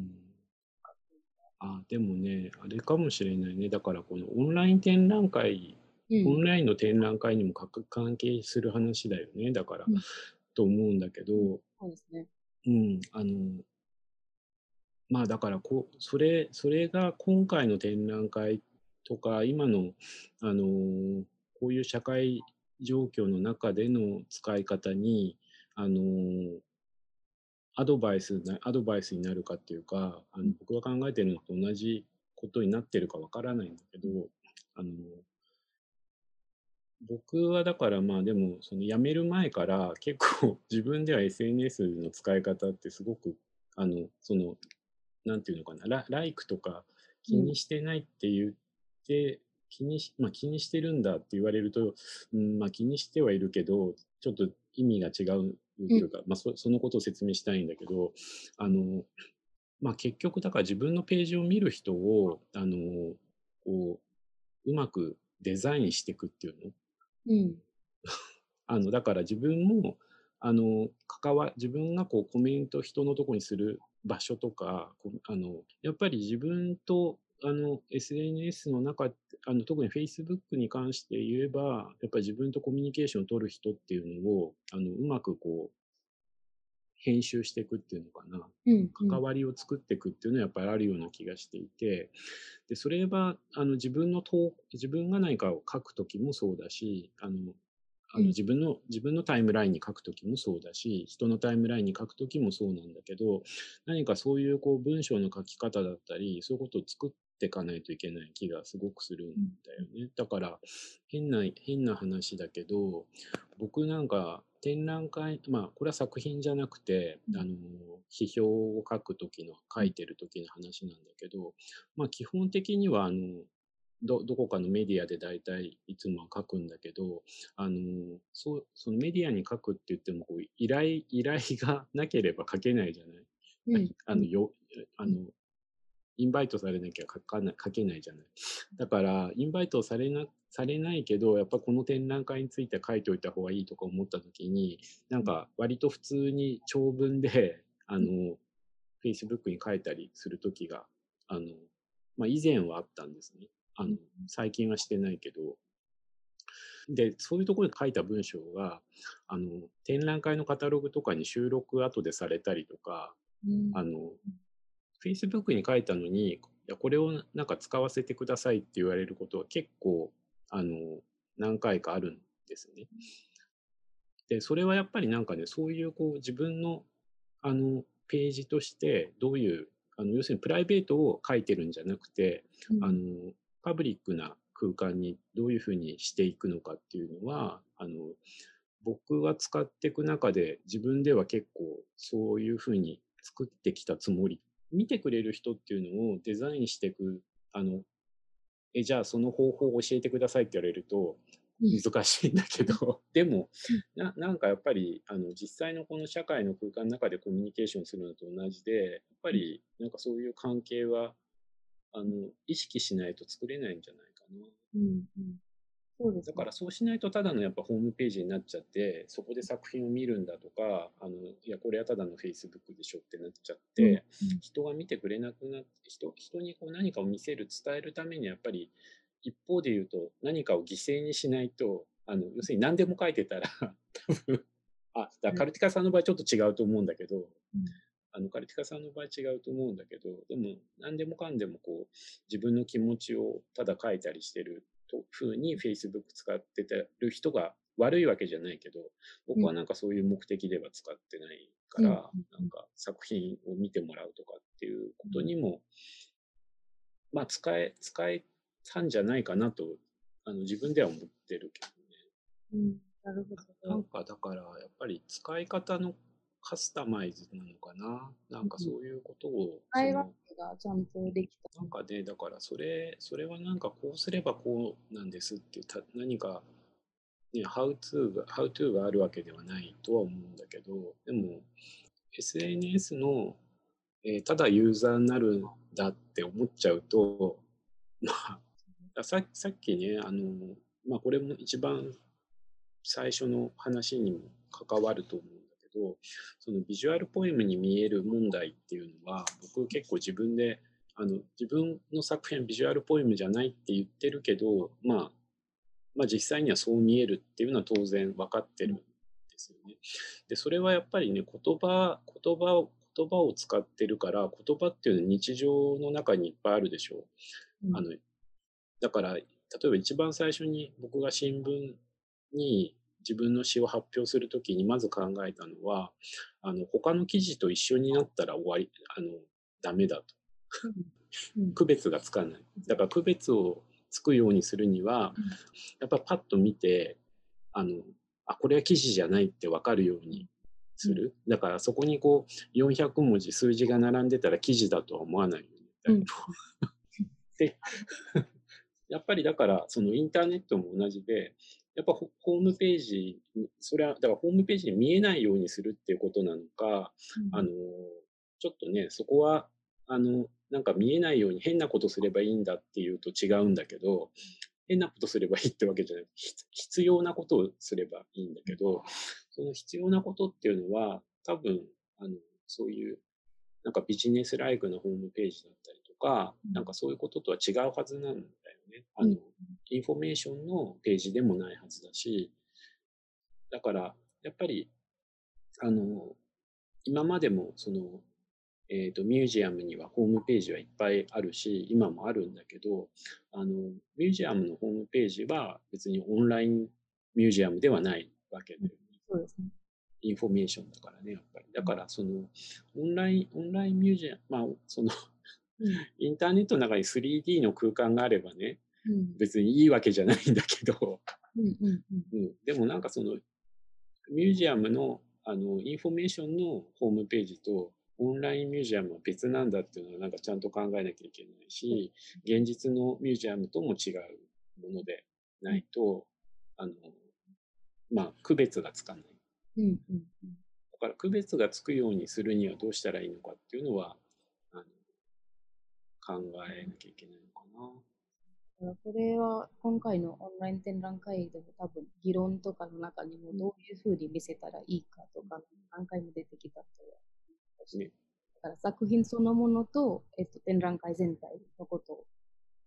あでもね、あれかもしれないね。だからこのオンライン展覧会オンラインの展覧会にも関係する話だよね。だから、うん、と思うんだけど、そうですね。うん、あの、まあだからこ、それ、それが今回の展覧会とか、今の、あの、こういう社会状況の中での使い方に、あの、アドバイスな、アドバイスになるかっていうか、あの僕が考えてるのと同じことになってるかわからないんだけど、あの、僕はだからまあでもその辞める前から結構 自分では SNS の使い方ってすごくあのそのなんていうのかなラライクとか気にしてないって言って気にし、まあ、気にしてるんだって言われると、うんまあ、気にしてはいるけど、ちょっと意味が違うというか、うん、まあそ、そのことを説明したいんだけど、あの、まあ、結局、だから自分のページを見る人を、あの、こう、うまくデザインしていくっていうの？うん。あの、だから自分も、あの、関わ、自分がこうコメント人のとこにする場所とか、あの、やっぱり自分とあの、SNS の中、あの、特に Facebook に関して言えば、やっぱり自分とコミュニケーションを取る人っていうのを、あの、うまくこう、編集していくっていうのかな、うん、関わりを作っていくっていうのはやっぱりあるような気がしていて、で、それは、あの、自分の投、自分が何かを書くときもそうだし、あの、あの自分の、自分のタイムラインに書くときもそうだし、人のタイムラインに書くときもそうなんだけど、何かそういうこう文章の書き方だったり、そういうことを作っていかないといけない気がすごくするんだよね。だから、変な、変な話だけど、僕なんか展覧会、まあ、これは作品じゃなくて、あの、批評を書くときの、書いてるときの話なんだけど、まあ、基本的には、あの、ど、どこかのメディアで大体いつもは書くんだけど、あの、そう、そのメディアに書くって言っても、こう、依頼、依頼がなければ書けないじゃない？うん、あの、よ、あの、インバイトされなきゃ書かない、書けないじゃない。だから、インバイトされな、されないけど、やっぱこの展覧会について書いておいた方がいいとか思った時に、なんか割と普通に長文で、あの、Facebook に書いたりする時が、あの、まあ以前はあったんですね。あの、最近はしてないけど、で、そういうところで書いた文章が、あの、展覧会のカタログとかに収録後でされたりとか、うん、あの、Facebook に書いたのに、いや、これをなんか使わせてくださいって言われることは結構、あの、何回かあるんですね。で、それはやっぱりなんかね、そういうこう自分の、あの、ページとしてどういう、あの、要するにプライベートを書いてるんじゃなくて、うん、あの、パブリックな空間にどういうふうにしていくのかっていうのは、あの、僕が使っていく中で自分では結構そういうふうに作ってきたつもり。見てくれる人っていうのをデザインしていく、あの、え、じゃあその方法を教えてくださいって言われると、難しいんだけど、でもな、なんかやっぱり、あの、実際のこの社会の空間の中でコミュニケーションするのと同じで、やっぱり、なんかそういう関係はあの、意識しないと作れないんじゃないかな。うんうんそうです、ね、だからそうしないとただのやっぱホームページになっちゃって、そこで作品を見るんだとか、あの、いや、これはただの Facebook でしょってなっちゃって、うんうん、人が見てくれなくなって、人、人にこう何かを見せる、伝えるためにやっぱり、一方で言うと何かを犠牲にしないと、あの、要するに何でも書いてたら、多分、あ、だカルティカさんの場合ちょっと違うと思うんだけど、うん。あの、カルティカさんの場合違うと思うんだけど、でも、何でもかんでもこう、自分の気持ちをただ書いたりしてると、風に Facebook 使ってたる人が悪いわけじゃないけど、僕はなんかそういう目的では使ってないから、うん、なんか作品を見てもらうとかっていうことにも、まあ使え、使えたんじゃないかなと、あの自分では思ってるけどね。うん、なるほど。なんかだから、やっぱり使い方のカスタマイズなのかななんかそういうことを。会話がちゃんとできた。なんかね、だからそれ、それはなんかこうすればこうなんですってた何か、ね、how to が、how to があるわけではないとは思うんだけど、でも SNS の、えー、ただユーザーになるんだって思っちゃうと、まあ、ささっきね、あの、まあこれも一番最初の話にも関わると思うど、そのビジュアルポエムに見える問題っていうのは、僕結構自分で、あの、自分の作品ビジュアルポエムじゃないって言ってるけど、まあ、まあ実際にはそう見えるっていうのは当然分かってるんですよね。で、それはやっぱりね、言葉、言葉を、言葉を使ってるから、言葉っていうのは日常の中にいっぱいあるでしょう。うん、あの、だから、例えば一番最初に僕が新聞に自分の詩を発表するときにまず考えたのは、あの、他の記事と一緒になったら終わり、あの、ダメだと。区別がつかない。だから区別をつくようにするには、やっぱパッと見て、あの、あ、これは記事じゃないってわかるようにする。だからそこにこう、400文字数字が並んでたら記事だとは思わないように。うん、でやっぱりだから、そのインターネットも同じで、やっぱホームページに、それは、だからホームページに見えないようにするっていうことなのか、うん、あの、ちょっとね、そこは、あの、なんか見えないように変なことすればいいんだっていうと違うんだけど、変なことすればいいってわけじゃない。必要なことをすればいいんだけど、その必要なことっていうのは、多分、あの、そういう、なんかビジネスライクなホームページだったりとか、なんかそういうこととは違うはずなんだよね。あの、インフォメーションのページでもないはずだし、だから、やっぱり、あの、今までも、その、えっ、ー、と、ミュージアムにはホームページはいっぱいあるし、今もあるんだけど、あの、ミュージアムのホームページは別にオンラインミュージアムではないわけで、そうですね。インフォメーションだからね、やっぱり。だから、その、オンライン、オンラインミュージアム、まあ、そのインターネットの中に 3D の空間があればね、うん、別にいいわけじゃないんだけど、うんうん。うん、でもなんかその、ミュージアムの、あの、インフォメーションのホームページと、オンラインミュージアムは別なんだっていうのはなんかちゃんと考えなきゃいけないし、現実のミュージアムとも違うものでないと、あの、まあ、区別がつかない。うんうんうん、だから区別がつくようにするにはどうしたらいいのかっていうのは、考えなきゃいけないのかな。これは今回のオンライン展覧会でも多分議論とかの中にもどういうふうに見せたらいいかとか何回も出てきたと思う。し、ね、だから作品そのものと、えっと、展覧会全体のこと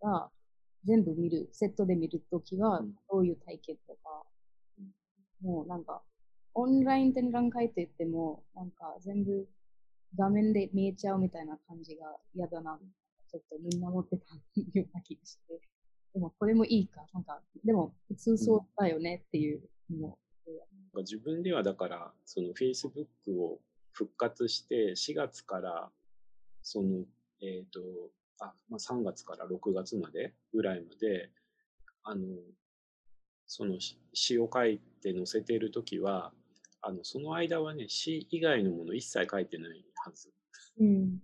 が全部見る、セットで見るときはどういう体験とか、もうなんか、オンライン展覧会って言っても、なんか全部画面で見えちゃうみたいな感じが嫌だな、ちょっとみんな思ってたような気がして。でもこれもいいか、なんか、でも普通そうだよねっていうのうん、自分ではだから、その Facebook を復活して4月からその、えっ、ー、と、あ、まあ、3月から6月までぐらいまで、あの、その詩を書いて載せているときは、あの、その間はね、詩以外のもの一切書いてないはず。うん。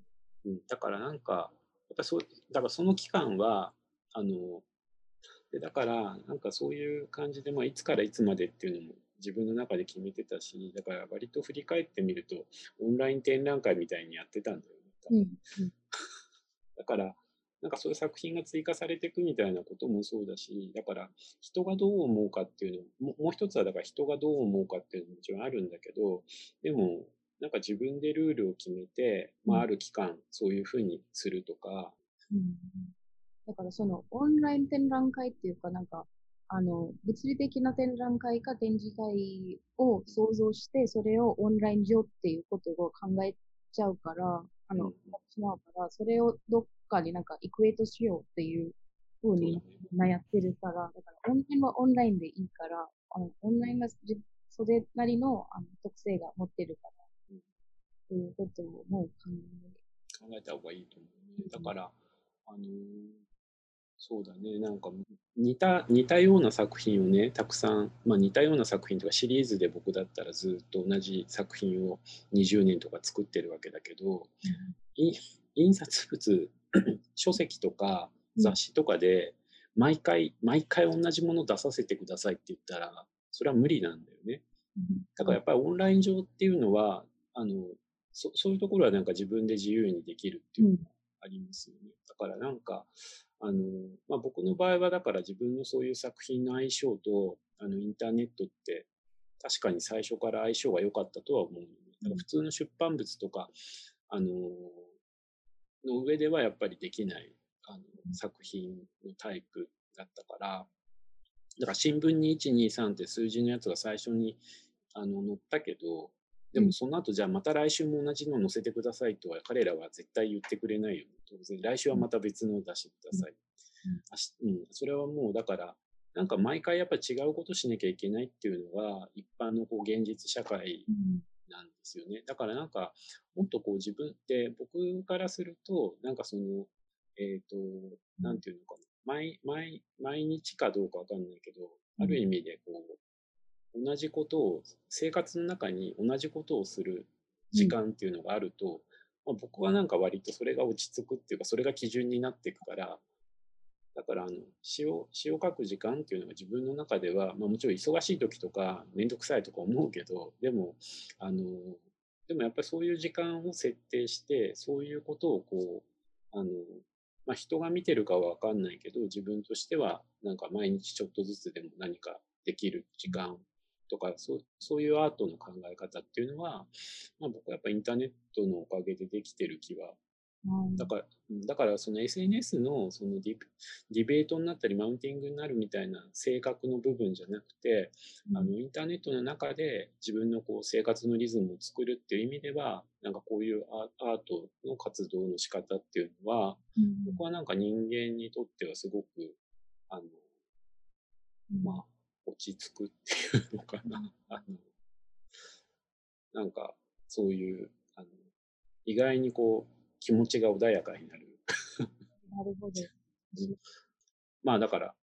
うん、だからなんか、ぱそう、だからその期間は、あの、でだから、なんかそういう感じで、まあ、いつからいつまでっていうのも自分の中で決めてたし、だから割と振り返ってみると、オンライン展覧会みたいにやってたんだよね。うん、だから、なんかそういう作品が追加されていくみたいなこともそうだし、だから人がどう思うかっていうのも、もう一つはだから人がどう思うかっていうのももちろんあるんだけど、でも、なんか自分でルールを決めて、まあある期間そういうふうにするとか。うん、だからそのオンライン展覧会っていうかなんか、あの、物理的な展覧会か展示会を想像して、それをオンライン上っていうことを考えちゃうから、あの、しまうから、それをどっかになんかイクエイトしようっていうふうに悩ってるから、だからオンラインはオンラインでいいから、あの、オンラインがそれなりのあの特性が持ってるから、ということをもう考え、考えた方がいいと思うね。だから、あのーそうだね、なんか似た似たような作品をね、たくさん、まあ、似たような作品とかシリーズで僕だったらずっと同じ作品を20年とか作ってるわけだけど、うん、印刷物、書籍とか雑誌とかで毎回、毎回同じもの出させてくださいって言ったら、それは無理なんだよね。だからやっぱりオンライン上っていうのは、あのそそういうところはなんか自分で自由にできるっていうのがありますよね。だからなんか、あの、まあ、僕の場合はだから自分のそういう作品の相性と、あの、インターネットって確かに最初から相性が良かったとは思う、だから普通の出版物とか、あの、の上ではやっぱりできない、あの、作品のタイプだったから、だから新聞に123って数字のやつが最初にあの載ったけど、でもその後じゃあまた来週も同じの載せてくださいとは彼らは絶対言ってくれないよね。当然来週はまた別の出してください。うん、うん、それはもうだからなんか毎回やっぱ違うことしなきゃいけないっていうのが一般のこう現実社会なんですよね。だからなんかもっとこう自分って僕からするとなんかそのえっ、ー、となんていうのかな。毎毎毎日かどうかわかんないけどある意味でこう同じことを、生活の中に同じことをする時間っていうのがあると、うん、まあ、僕はなんか割とそれが落ち着くっていうか、それが基準になっていくから、だからあの詩を詩を書く時間っていうのが自分の中では、まあ、もちろん忙しい時とか面倒くさいとか思うけどでもあのでもやっぱりそういう時間を設定してそういうことをこうあの、まあ、人が見てるかは分かんないけど自分としてはなんか毎日ちょっとずつでも何かできる時間とかそうそういうアートの考え方っていうのは、まあ、僕はやっぱインターネットのおかげでできてる気は。だから、だからその SNS のそのディディベートになったりマウンティングになるみたいな性格の部分じゃなくて、うん、あのインターネットの中で自分のこう生活のリズムを作るっていう意味では、なんかこういうアートの活動の仕方っていうのは、うん、僕はなんか人間にとってはすごく、あの、まあ、落ち着くっていうのかな。あの なんか、そういう、あの、意外にこう、気持ちが穏やかになる。なるほど。まあだから、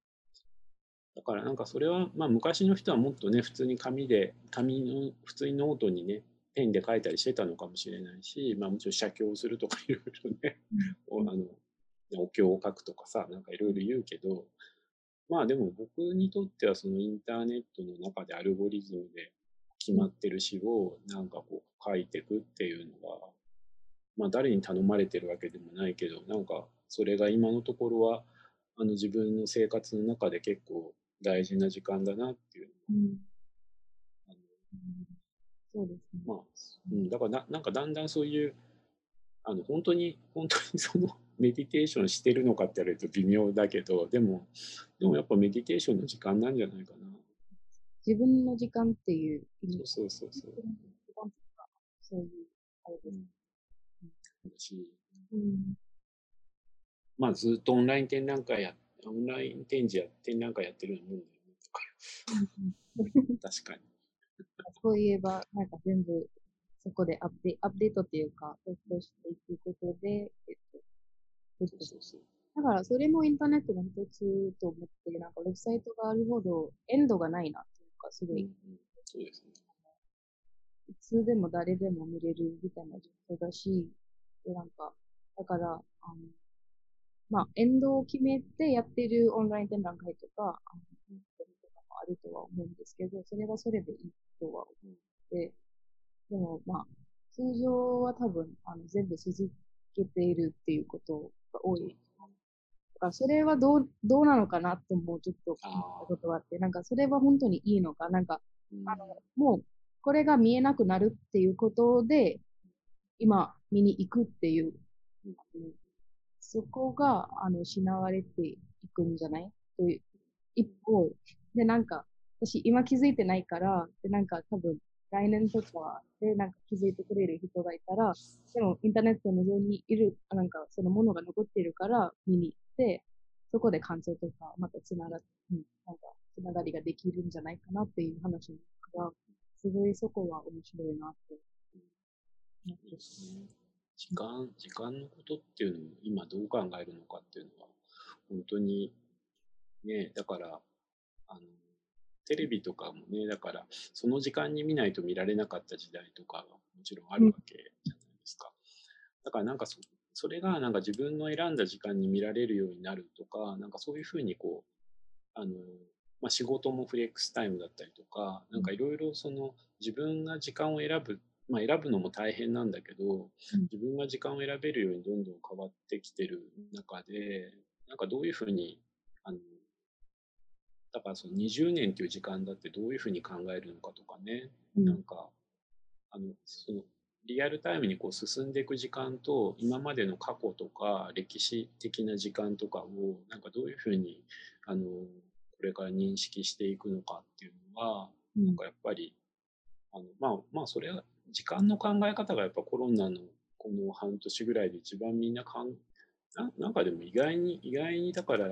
だからなんかそれは、まあ昔の人はもっとね、普通に紙で、紙の、普通にノートにね、ペンで書いたりしてたのかもしれないし、まあもちろん写経するとかいろいろね、うん、あの、お経を書くとかさ、なんかいろいろ言うけど、まあでも僕にとってはそのインターネットの中でアルゴリズムで決まってる詩をなんかこう書いていくっていうのが、まあ、誰に頼まれてるわけでもないけどなんかそれが今のところはあの自分の生活の中で結構大事な時間だなっていう、うん、あのそうですね、まあうん、だからななんかだんだんそういうあの本当に本当にそのメディテーションしてるのかって言われると微妙だけどでもでもやっぱメディテーションの時間なんじゃないかな。自分の時間っていう意味。そうそうそうそう。いうあれです、まあずっとオンライン展覧会や、オンライン展示や展覧会やってるようなもんだよね。確かに。そういえば、なんか全部そこでアップデアップデートっていうか、投稿していくことで、えっと、そうそうそう。だからそれもインターネットの一つと思って、なんかウェブサイトがあるほどエンドがないなっていうか、すごい、うん。うん、そうですね。いつでも誰でも見れるみたいな状況だし、で、なんか、だから、あの、まあ、エンドを決めてやってるオンライン展覧会とか、あの、とかもあるとは思うんですけど、それはそれでいいとは思って、でも、まあ、通常は多分、あの、全部続けているっていうことが多い。だからそれはどう、どうなのかなってもうちょっと思ったことがあって、なんかそれは本当にいいのか、なんか、あの、もう、これが見えなくなるっていうことで、今見に行くっていう、そこが、あの、失われていくんじゃない？という、一方、で、なんか、私今気づいてないから、で、なんか多分、来年とかでなんか気づいてくれる人がいたら、でもインターネットの上にいる、なんかそのものが残っているから見に行って、そこで感想とか、またつなが、うん、なんか、つながりができるんじゃないかなっていう話が、すごいそこは面白いなって。時間、時間のことっていうのを今どう考えるのかっていうのは、本当に、ね、だから、あの、テレビとかもね、だから、その時間に見ないと見られなかった時代とかがもちろんあるわけじゃないですか。だからなんかそ、それがなんか自分の選んだ時間に見られるようになるとか、なんかそういうふうにこう、あの、まあ、仕事もフレックスタイムだったりとか、なんかいろいろその自分が時間を選ぶまあ、選ぶのも大変なんだけど、自分が時間を選べるようにどんどん変わってきてる中で、なんかどういうふうに、あの、だからその20年っていう時間だってどういうふうに考えるのかとかね、うん、なんか、あの、その、リアルタイムにこう進んでいく時間と今までの過去とか歴史的な時間とかをなんかどういうふうにあのこれから認識していくのかっていうのは、なんかやっぱりあのまあまあそれは時間の考え方がやっぱコロナのこの半年ぐらいで一番みんなかんななんかでも意外に意外にだから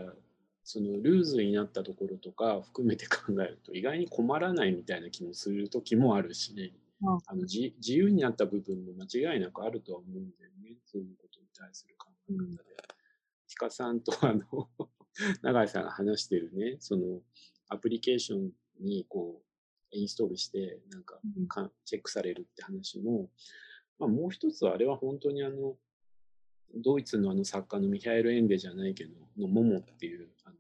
そのルーズになったところとか含めて考えると意外に困らないみたいな気もする時もあるし、うん、あの自由になった部分も間違いなくあるとは思うんだよねそういうことに対する考え方で。ひ、か、さんとあの 永井さんが話してるねそのアプリケーションにこうインストールして、なんかか、チェックされるって話も、まあ、もう一つはあれは本当にあの、ドイツのあの作家のミハエル・エンデじゃないけど、のモモっていうあの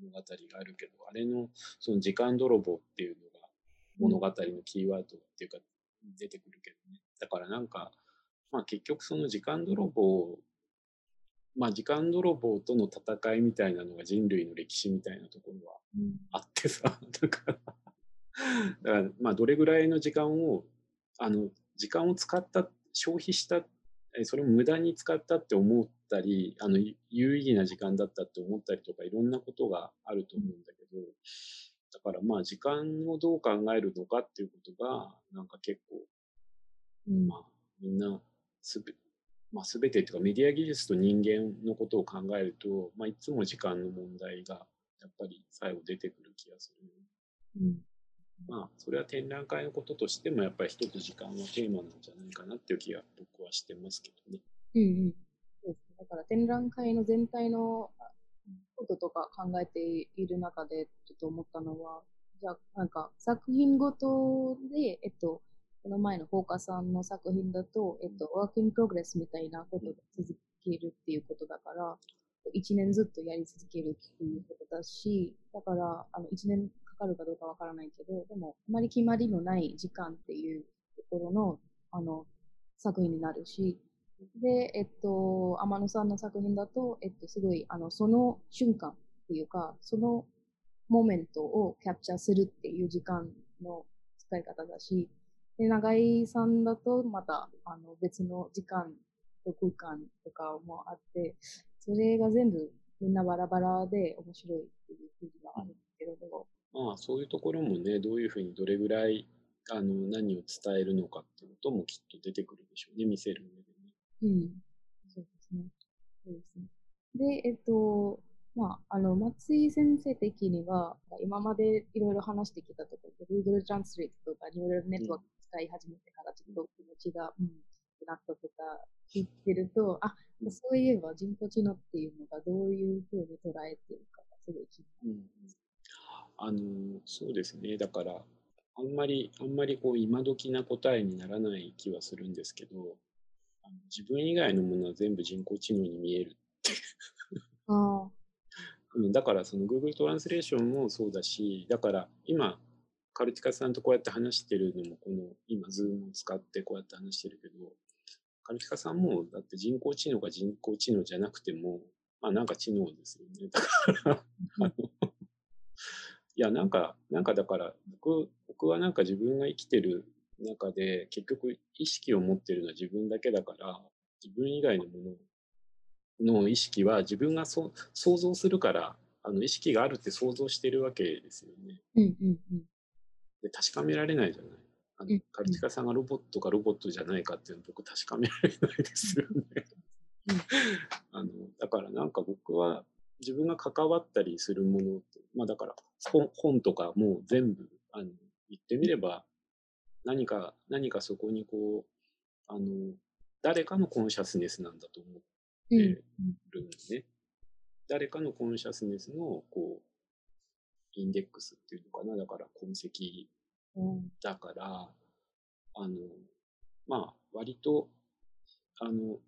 物語があるけど、あれのその時間泥棒っていうのが物語のキーワードっていうか出てくるけどね。だからなんか、まあ結局その時間泥棒、まあ時間泥棒との戦いみたいなのが人類の歴史みたいなところはあってさ、だからだからまあどれぐらいの時間を、あの、時間を使った、消費したそれを無駄に使ったって思ったり、あの、有意義な時間だったって思ったりとか、いろんなことがあると思うんだけど、だからまあ時間をどう考えるのかっていうことが、なんか結構、まあみんなすべ、まあ全てっていうかメディア技術と人間のことを考えると、まあいつも時間の問題がやっぱり最後出てくる気がする。うんまあ、それは展覧会のこととしても、やっぱり一つ時間はテーマなんじゃないかなっていう気が僕はしてますけどね。うんうん。そうですだから展覧会の全体のこととか考えている中で、ちょっと思ったのは、じゃあ、なんか作品ごとで、えっと、この前のフォーカさんの作品だと、えっと、 work in progress みたいなことを続けるっていうことだから、一年ずっとやり続けるっていうことだし、だから、あの、一年かかるかどうかわからないけど、でも、あまり決まりのない時間っていうところの、あの、作品になるし、で、えっと、天野さんの作品だと、えっと、すごい、あの、その瞬間っていうか、そのモメントをキャプチャーするっていう時間の使い方だし、で、長井さんだと、また、あの、別の時間と空間とかもあって、それが全部みんなバラバラで面白いっていうふうにはあるんですけれど、まあ、そういうところもね、どういうふうにどれぐらいあの何を伝えるのかっていうこともきっと出てくるでしょうね、見せる上でね。うん。そうですね。そうですね。で、えっと、まあ、あの、松井先生的には、今までいろいろ話してきたところ、Google Translate とかニューラルネットワーク使い始めてからちょっと気持ちが、うん、なったとか聞いてると、あ、そういえば人工知能っていうのがどういうふうに捉えてるかがすごい気になります。あの、そうですね。だから、あんまり、あんまりこう、今時な答えにならない気はするんですけど、あの自分以外のものは全部人工知能に見えるってあ うん、だからその Google トランスレーションもそうだし、だから今、カルティカさんとこうやって話してるのも、この今、ズームを使ってこうやって話してるけど、カルティカさんもだって人工知能が人工知能じゃなくても、まあなんか知能ですよね。だからあの、いや、なんか、なんかだから、僕、僕はなんか自分が生きてる中で、結局意識を持ってるのは自分だけだから、自分以外のものの意識は自分がそ想像するから、あの意識があるって想像してるわけですよね。うんうんうん、で確かめられないじゃない。あのカルティカさんがロボットかロボットじゃないかっていうのは僕確かめられないですよね。あのだからなんか僕は自分が関わったりするものって、まあだから本とかも全部、あの、言ってみれば、何か、何かそこにこう、あの、誰かのコンシャスネスなんだと思ってるんでね。うん、誰かのコンシャスネスの、こう、インデックスっていうのかな。だから痕跡だから、うん、あの、まあ、割と、あの、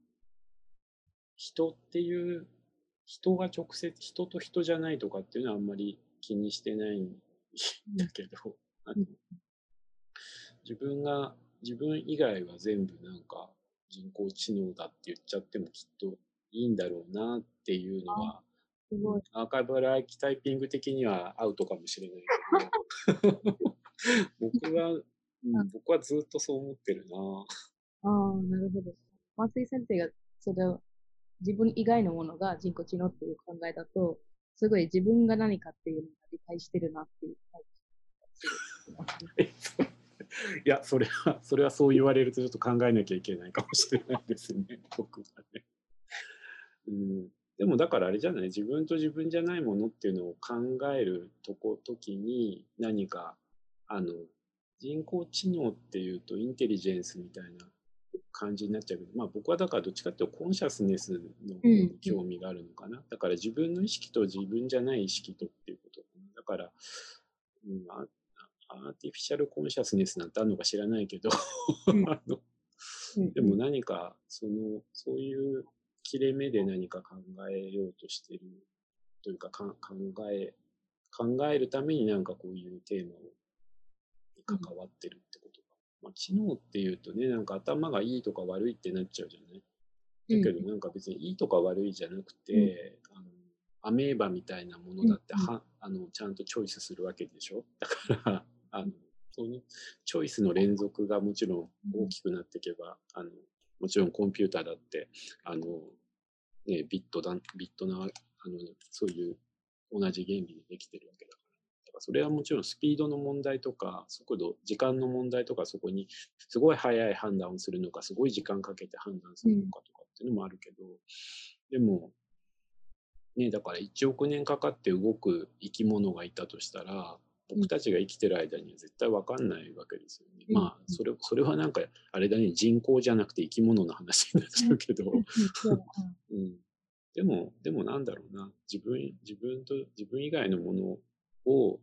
人っていう人が直接、人と人じゃないとかっていうのはあんまり気にしてないんだけど、うん、自分が、自分以外は全部なんか人工知能だって言っちゃってもきっといいんだろうなっていうのは、アーカイブルアーキタイピング的にはアウトかもしれないけど、僕は、うん、僕はずっとそう思ってるな。ああ、なるほど。松井先生がそれを自分以外のものが人工知能っていう考えだと、すごい自分が何かっていうのが理解してるなっていう感じ いや、それは、それはそう言われるとちょっと考えなきゃいけないかもしれないですね、僕はね。うん、でもだからあれじゃない、自分と自分じゃないものっていうのを考えるとこ、時に何か、あの、人工知能っていうとインテリジェンスみたいな感じになっちゃうけど、まあ、僕はだからどっちかっていうとコンシャスネスの興味があるのかな、うん、だから自分の意識と自分じゃない意識とっていうことだから、うん、アーティフィシャルコンシャスネスなんてあるのか知らないけど あの、でも何かそのそういう切れ目で何か考えようとしてるというかか考え、考えるためになんかこういうテーマを関わってるってことが。まあ、知能っていうとね、なんか頭がいいとか悪いってなっちゃうじゃない？だけどなんか別にいいとか悪いじゃなくて、あのアメーバみたいなものだっては、あのちゃんとチョイスするわけでしょ？だから あのそのチョイスの連続がもちろん大きくなっていけば、あのもちろんコンピューターだってあの、ね、ビットだビットなあのそういう同じ原理でできてるわけだかそれはもちろんスピードの問題とか速度時間の問題とかそこにすごい早い判断をするのかすごい時間かけて判断するのかとかっていうのもあるけど、でもね、だから1億年かかって動く生き物がいたとしたら、僕たちが生きてる間には絶対わかんないわけですよね。うん、まあ、それ、それはなんか、あれだね、人口じゃなくて生き物の話になっちゃうけど、うん。でも、でもなんだろうな、自分、自分と、自分以外のものを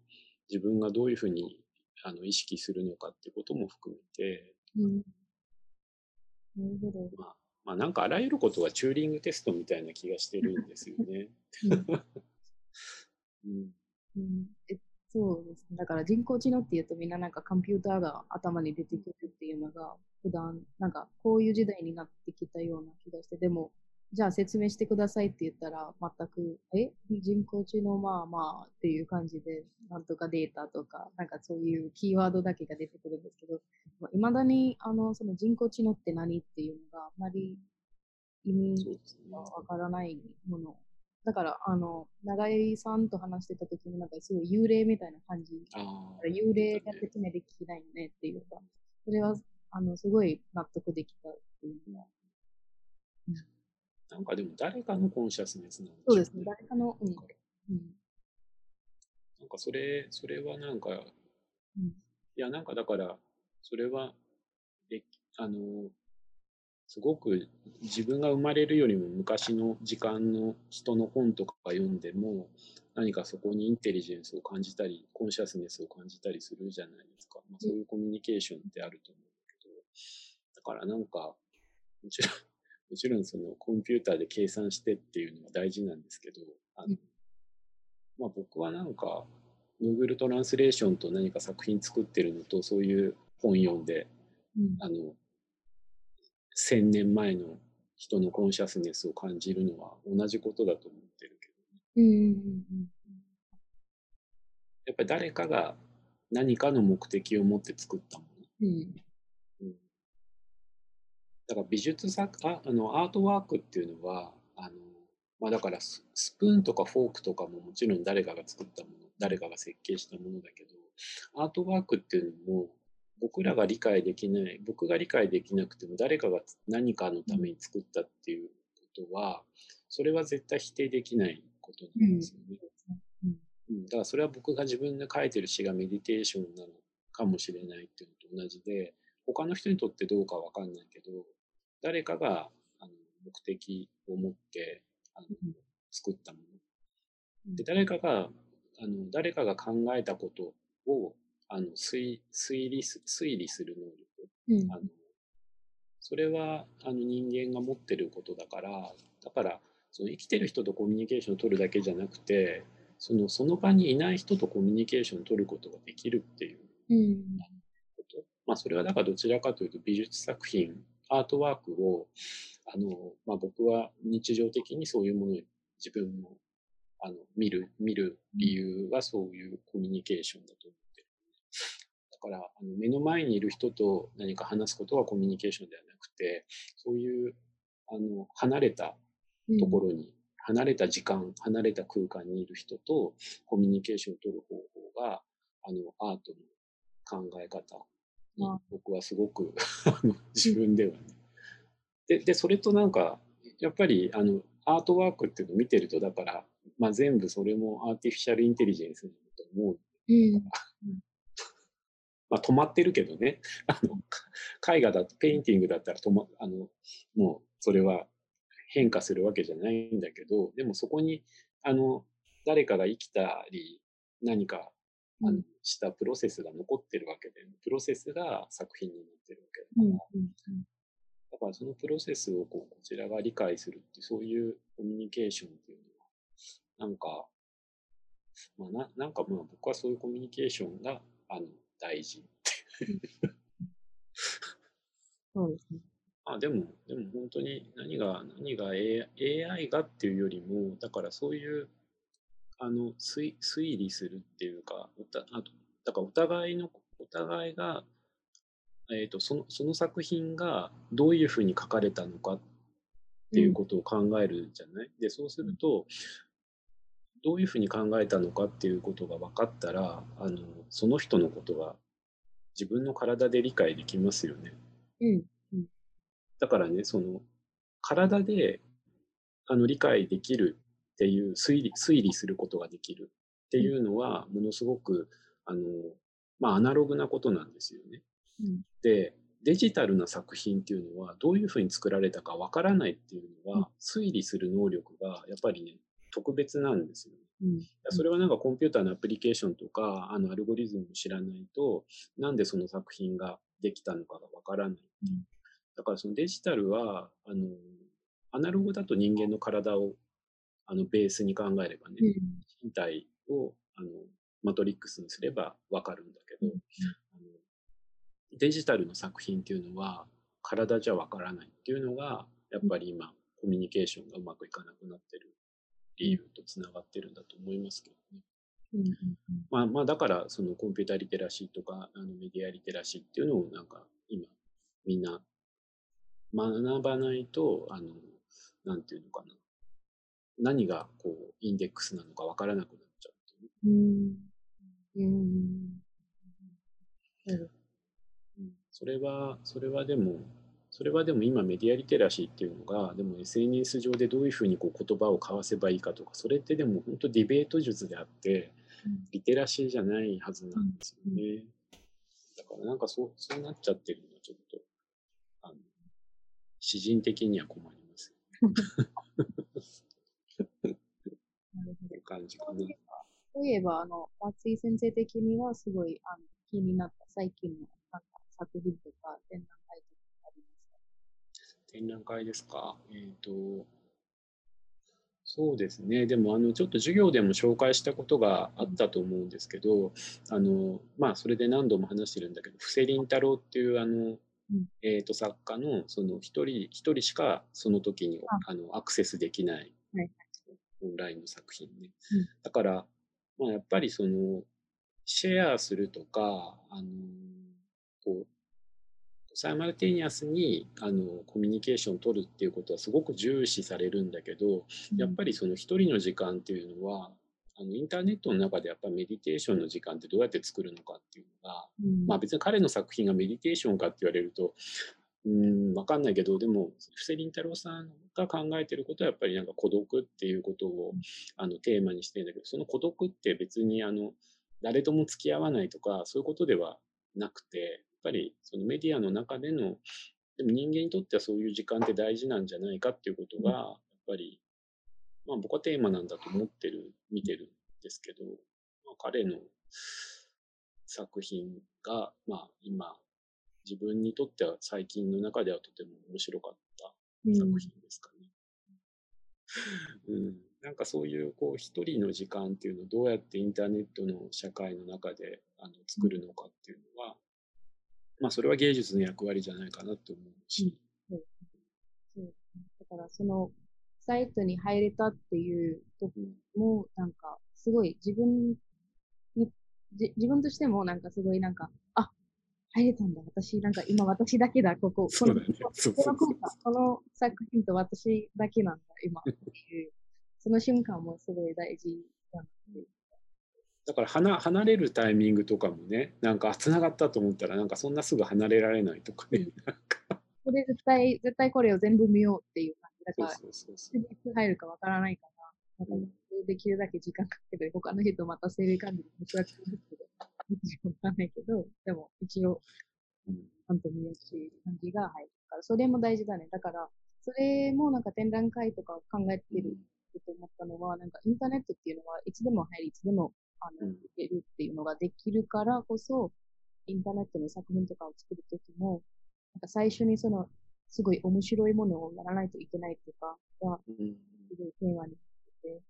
自分がどういうふうにあの意識するのかってことも含めて、うん、なるほど。まあ、まあなんかあらゆることはチューリングテストみたいな気がしてるんですよね。うん、うん、えそうですね。だから人工知能っていうとみんななんかコンピューターが頭に出てくるっていうのが普段なんかこういう時代になってきたような気がして、でもじゃあ説明してくださいって言ったら全く、え？人工知能まあまあっていう感じで、なんとかデータとか、なんかそういうキーワードだけが出てくるんですけど、いまだにあのその人工知能って何っていうのがあまり意味がわからないもの。だから、あの、長井さんと話してた時もなんかすごい幽霊みたいな感じ。幽霊が説明できないよねっていうか、それは、あの、すごい納得できたっていうのは。うんなんかでも誰かのコンシャスネスなんでしょう、ね、そうですね、誰かの、うん。うん、なんかそれ、それはなんか、うん、いやなんかだから、それは、え、あの、すごく自分が生まれるよりも昔の時間の人の本とか読んでも何かそこにインテリジェンスを感じたりコンシャスネスを感じたりするじゃないですか、まあ、そういうコミュニケーションってあると思うけど。だからなんかもちろんもちろんそのコンピューターで計算してっていうのは大事なんですけど、あのまあ、僕はなんか Google トランスレーションと何か作品作ってるのとそういう本読んで、うん、あの1000年前の人のコンシャスネスを感じるのは同じことだと思ってるけど、ね、うん、やっぱり誰かが何かの目的を持って作ったもの、うんだから美術作ああのアートワークっていうのはあの、まあ、だからスプーンとかフォークとかももちろん誰かが作ったもの誰かが設計したものだけどアートワークっていうのも僕らが理解できない僕が理解できなくても誰かが何かのために作ったっていうことはそれは絶対否定できないことなんですよね。うん、だからそれは僕が自分で書いてる詩がメディテーションなのかもしれないっていうのと同じで他の人にとってどうかわかんないけど誰かがあの目的を持ってあの作ったもの。で誰かがあの誰かが考えたことをあの推推理す推理する能力、うん、あのそれはあの人間が持ってることだからだからその生きてる人とコミュニケーションを取るだけじゃなくてそのその場にいない人とコミュニケーションを取ることができるっていうこと、うん、まあ、それはだからどちらかというと美術作品アートワークを、あの、まあ、僕は日常的にそういうものを自分も、あの、見る、見る理由はそういうコミュニケーションだと思ってる。だから、あの目の前にいる人と何か話すことはコミュニケーションではなくて、そういう、あの、離れたところに、うん、離れた時間、離れた空間にいる人とコミュニケーションを取る方法が、あの、アートの考え方僕はすごく自分ではね。ででそれとなんかやっぱりあの artwork っていうのを見てるとだから、まあ、全部それも artificial intelligence だと思う。うん。まあ、止まってるけどね。あの絵画だとペインティングだったら止、ま、あのもうそれは変化するわけじゃないんだけどでもそこにあの誰かが生きたり何かしたプロセスが残ってるわけで、プロセスが作品になってるわけだから、だからそのプロセスをこうこちらが理解するって、そういうコミュニケーションっていうのは、なんか、まあ、ななんかまあ僕はそういうコミュニケーションがあの大事。そうですね。あでも、でも本当に何が、何が AI がっていうよりも、だからそういう、あの、推推理するっていうか、おたあとだからお互いの、お互いが、えっ、ー、と、その、その作品がどういうふうに書かれたのかっていうことを考えるじゃない、うん、で、そうすると、どういうふうに考えたのかっていうことが分かったら、あの、その人のことが自分の体で理解できますよね。うん。うん、だからね、その、体であの理解できるっていう推理、推理することができるっていうのは、ものすごく、あの、まあ、アナログなことなんですよね。うん、で、デジタルな作品っていうのはどういうふうに作られたかわからないっていうのは、推理する能力がやっぱりね、特別なんですよね。うん、それはなんかコンピューターのアプリケーションとか、あのアルゴリズムを知らないと、なんでその作品ができたのかがわからない。うん、だからそのデジタルは、あの、アナログだと人間の体をあのベースに考えればね、うん、身体をあのマトリックスにすればわかるんだけど、あのデジタルの作品っていうのは体じゃわからないっていうのが、やっぱり今、コミュニケーションがうまくいかなくなってる理由とつながってるんだと思いますけどね。うんうんうん、まあ、まあだからそのコンピューターリテラシーとかあのメディアリテラシーっていうのをなんか今みんな学ばないとあのなんていうのかな何がこうインデックスなのかわからなくなっちゃうっていう。うん。うん。それはそれはでもそれはでも今メディアリテラシーっていうのがでも SNS 上でどういうふうにこう言葉を交わせばいいかとかそれってでも本当ディベート術であってリテラシーじゃないはずなん。ですよね。だからなん。かそうそうなっちゃってるのはちょっとあの詩人的には困ります。なるほど。感じかな。そういえば、あの、松井先生的にはすごいあの気になった最近のなんか作品とか展覧会とか展覧会ですか？えっ、ー、と、そうですね。でも、あの、ちょっと授業でも紹介したことがあったと思うんですけど、あの、まあ、それで何度も話してるんだけど、布施凛太郎っていう、あの、えっ、ー、と、作家の、その、一人、一人しかその時に、あの、アクセスできない、オンラインの作品ね。だから、まあ、やっぱりその、シェアするとか、あの、こう、サイマルテニアスにあのコミュニケーションを取るっていうことはすごく重視されるんだけど、やっぱりその一人の時間っていうのはあのインターネットの中でやっぱりメディテーションの時間ってどうやって作るのかっていうのが、うん、まあ別に彼の作品がメディテーションかって言われるとうん分かんないけどでも布施凛太郎さんが考えてることはやっぱりなんか孤独っていうことをあのテーマにしてるんだけどその孤独って別にあの誰とも付き合わないとかそういうことではなくてぱりそのメディアの中での、でも人間にとってはそういう時間って大事なんじゃないかっていうことが、やっぱり、まあ僕はテーマなんだと思ってる、見てるんですけど、まあ、彼の作品が、まあ今、自分にとっては最近の中ではとても面白かった作品ですかね。うん、うんなんかそういうこう一人の時間っていうのをどうやってインターネットの社会の中であの作るのかっていうのは、まあ、それは芸術の役割じゃないかなと思うし。うん、そう。だから、その、サイトに入れたっていう時も、なんか、すごい自分に、じ自分としても、なんかすごいなんか、あ、入れたんだ。私、なんか今私だけだ、ここ。この、ね、この作品と私だけなんだ、今。っていう、その瞬間もすごい大事だなっていう。だから離離れるタイミングとかもねなんかつながったと思ったらなんかそんなすぐ離れられないとかね、うん、これ絶対絶対これを全部見ようっていう感じだから入るかわからないからなんかできるだけ時間かけて他の人待たせる感じで申し訳ないですけどしょうがないけどでも一応ちゃんと見ようっていう感じが入るからそれも大事だね。だからそれもなんか展覧会とか考えてると思ったのは、なんかインターネットっていうのはいつでも入り、いつでもあの、いけるっていうのができるからこそ、インターネットの作品とかを作るときも、なんか最初にそのすごい面白いものをやらないといけないっていうか、が、すごいテーマになってて、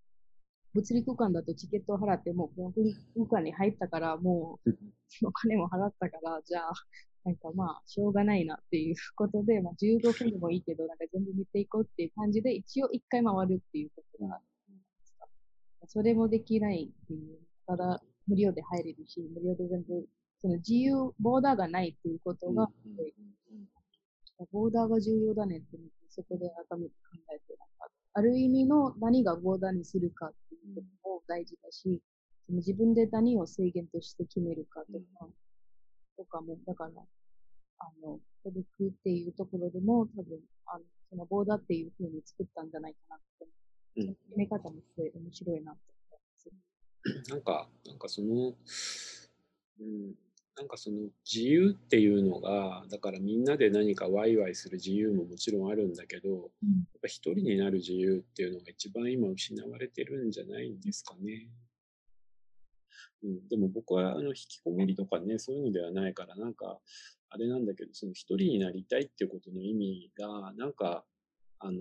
物理空間だとチケットを払っても、物理空間に入ったから、もう、お金も払ったから、じゃあ、なんかまあ、しょうがないなっていうことで、まあ、15分でもいいけど、なんか全部見ていこうっていう感じで、一応一回回るっていうことがあるんですか。それもできないっていう。ただ、無料で入れるし、無料で全部、その自由、ボーダーがないっていうことが、ボーダーが重要だねって、そこで改めて考えて、なんか、ある意味の何がボーダーにするかっていうことも大事だし、その自分で何を制限として決めるかとか、とかも、だから、あの、孤独っていうところでも、多分、あの、そのボーダーっていう風に作ったんじゃないかなって、うん、決め方もすごい面白いなって思います。なんか、なんかその、うん、なんかその自由っていうのがだからみんなで何かワイワイする自由ももちろんあるんだけど、うん、やっぱ一人になる自由っていうのが一番今失われてるんじゃないんですかね。うん、でも僕はあの引きこもりとかねそういうのではないからなんかあれなんだけどその一人になりたいっていうことの意味がなんかあの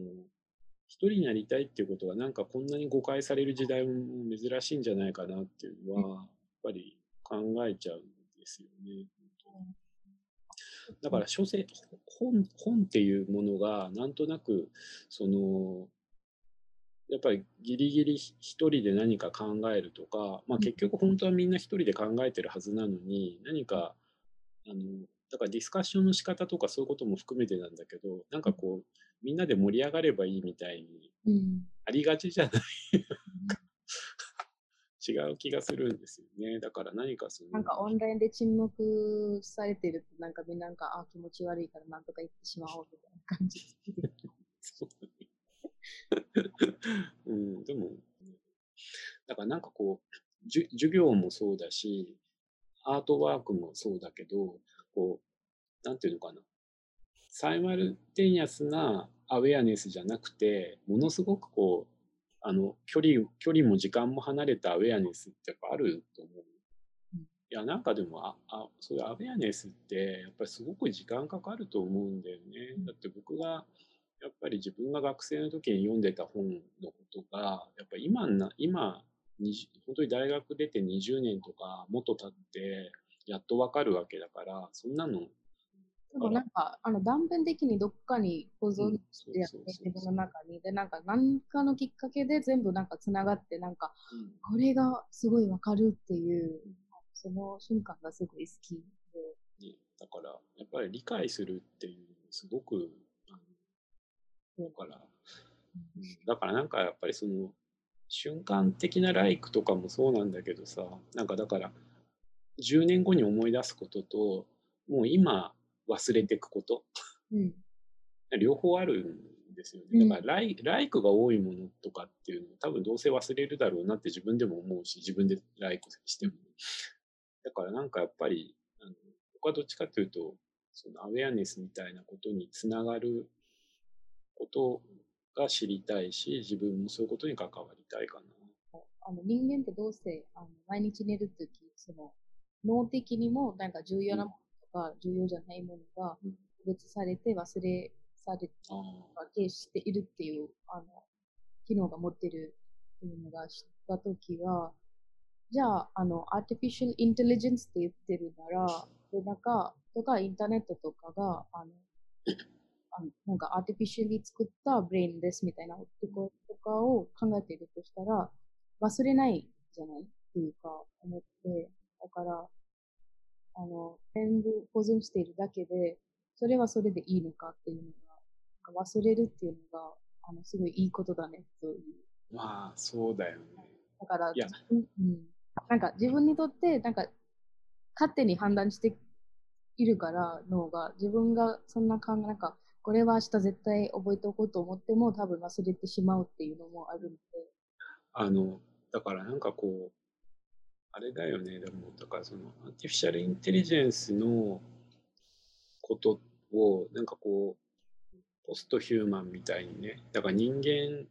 一人になりたいっていうことがなんかこんなに誤解される時代も珍しいんじゃないかなっていうのはやっぱり考えちゃう。んですよね。だから書籍本本っていうものがなんとなくそのやっぱりギリギリ一人で何か考えるとか、まあ、結局本当はみんな一人で考えてるはずなのに何かあのだからディスカッションの仕方とかそういうことも含めてなんだけどなんかこうみんなで盛り上がればいいみたいにありがちじゃない、違う気がするんですよね。だから何かその。なんかオンラインで沈黙されてると、なんかみんななんか、あ、気持ち悪いからなんとか言ってしまおうみたいな感じ。うん、でも、だからなんかこう、じ授業もそうだし、アートワークもそうだけど、こう、なんていうのかな。サイマルテニアスなアウェアネスじゃなくて、ものすごくこう、あの距離距離も時間も離れたアウェアネスってやっぱあると思う。いやなんかでもああそういうアウェアネスってやっぱりすごく時間かかると思うんだよね。だって僕がやっぱり自分が学生の時に読んでた本のことがやっぱ今な今本当に大学出て20年とかもっと経ってやっとわかるわけだからそんなのなんか、あの断片的にどっかに保存してやって、自分の中に。で、なんか、何かのきっかけで全部なんかつながって、なんか、これがすごいわかるっていう、その瞬間がすごい好きで。だから、やっぱり理解するっていう、すごく、だから、だからなんかやっぱりその、瞬間的なライクとかもそうなんだけどさ、なんかだから、10年後に思い出すことと、もう今忘れていくこと、うん、両方あるんですよね。だからライ、うん、ライクが多いものとかっていうの多分どうせ忘れるだろうなって自分でも思うし、自分でライクしても。だからなんかやっぱり、あの僕はどっちかというと、そのアウェアネスみたいなことにつながることが知りたいし、自分もそういうことに関わりたいかな。あの人間ってどうせあの毎日寝るとき、その脳的にもなんか重要なもか重要じゃないものが区別されて忘れされてしているっていうあの機能が持ってるっていうのが知ったときは、じゃあ、あの、アーティフィシャルインテリジェンスって言ってるなら、で、なんか、とかインターネットとかが、あの、あのなんかアーティフィシャルに作ったブレインですみたいなとことかを考えているとしたら、忘れないじゃないっていうか、思って、だから、あの、全部保存しているだけで、それはそれでいいのかっていうのが、忘れるっていうのが、あの、すごいいいことだね、という。まあ、そうだよね。だから、うん、なんか自分にとって、なんか、勝手に判断しているから脳が、自分がそんな考え、なんか、これは明日絶対覚えておこうと思っても多分忘れてしまうっていうのもあるので。あの、だからなんかこう、あれだよね、でも、だからその、アーティフィシャルインテリジェンスのことを、なんかこう、ポストヒューマンみたいにね、だから人間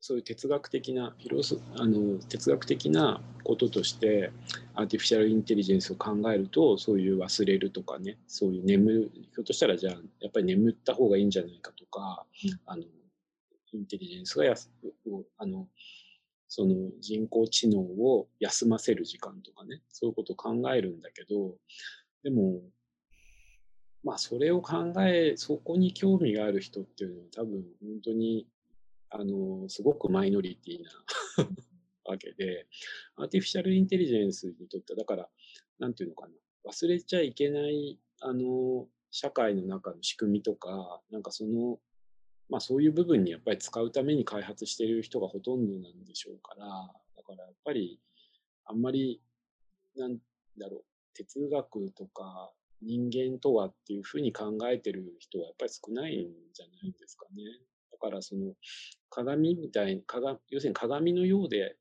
そういう哲学的なフィロソあの哲学的なこととしてアーティフィシャルインテリジェンスを考えるとそういう忘れるとかね。そういう眠るひょっとしたらじゃあやっぱり眠った方がいいんじゃないかとか、うん、あのインテリジェンスがやすあのその人工知能を休ませる時間とかねそういうことを考えるんだけどでもまあそれを考えそこに興味がある人っていうのは多分本当にあのすごくマイノリティなわけでアーティフィシャルインテリジェンスにとってはだからなんていうのかな忘れちゃいけないあの社会の中の仕組みとかなんかそのまあそういう部分にやっぱり使うために開発している人がほとんどなんでしょうから、だからやっぱりあんまり、なんだろう、哲学とか人間とはっていうふうに考えてる人はやっぱり少ないんじゃないですかね。だからその鏡みたいに、要するに鏡のようで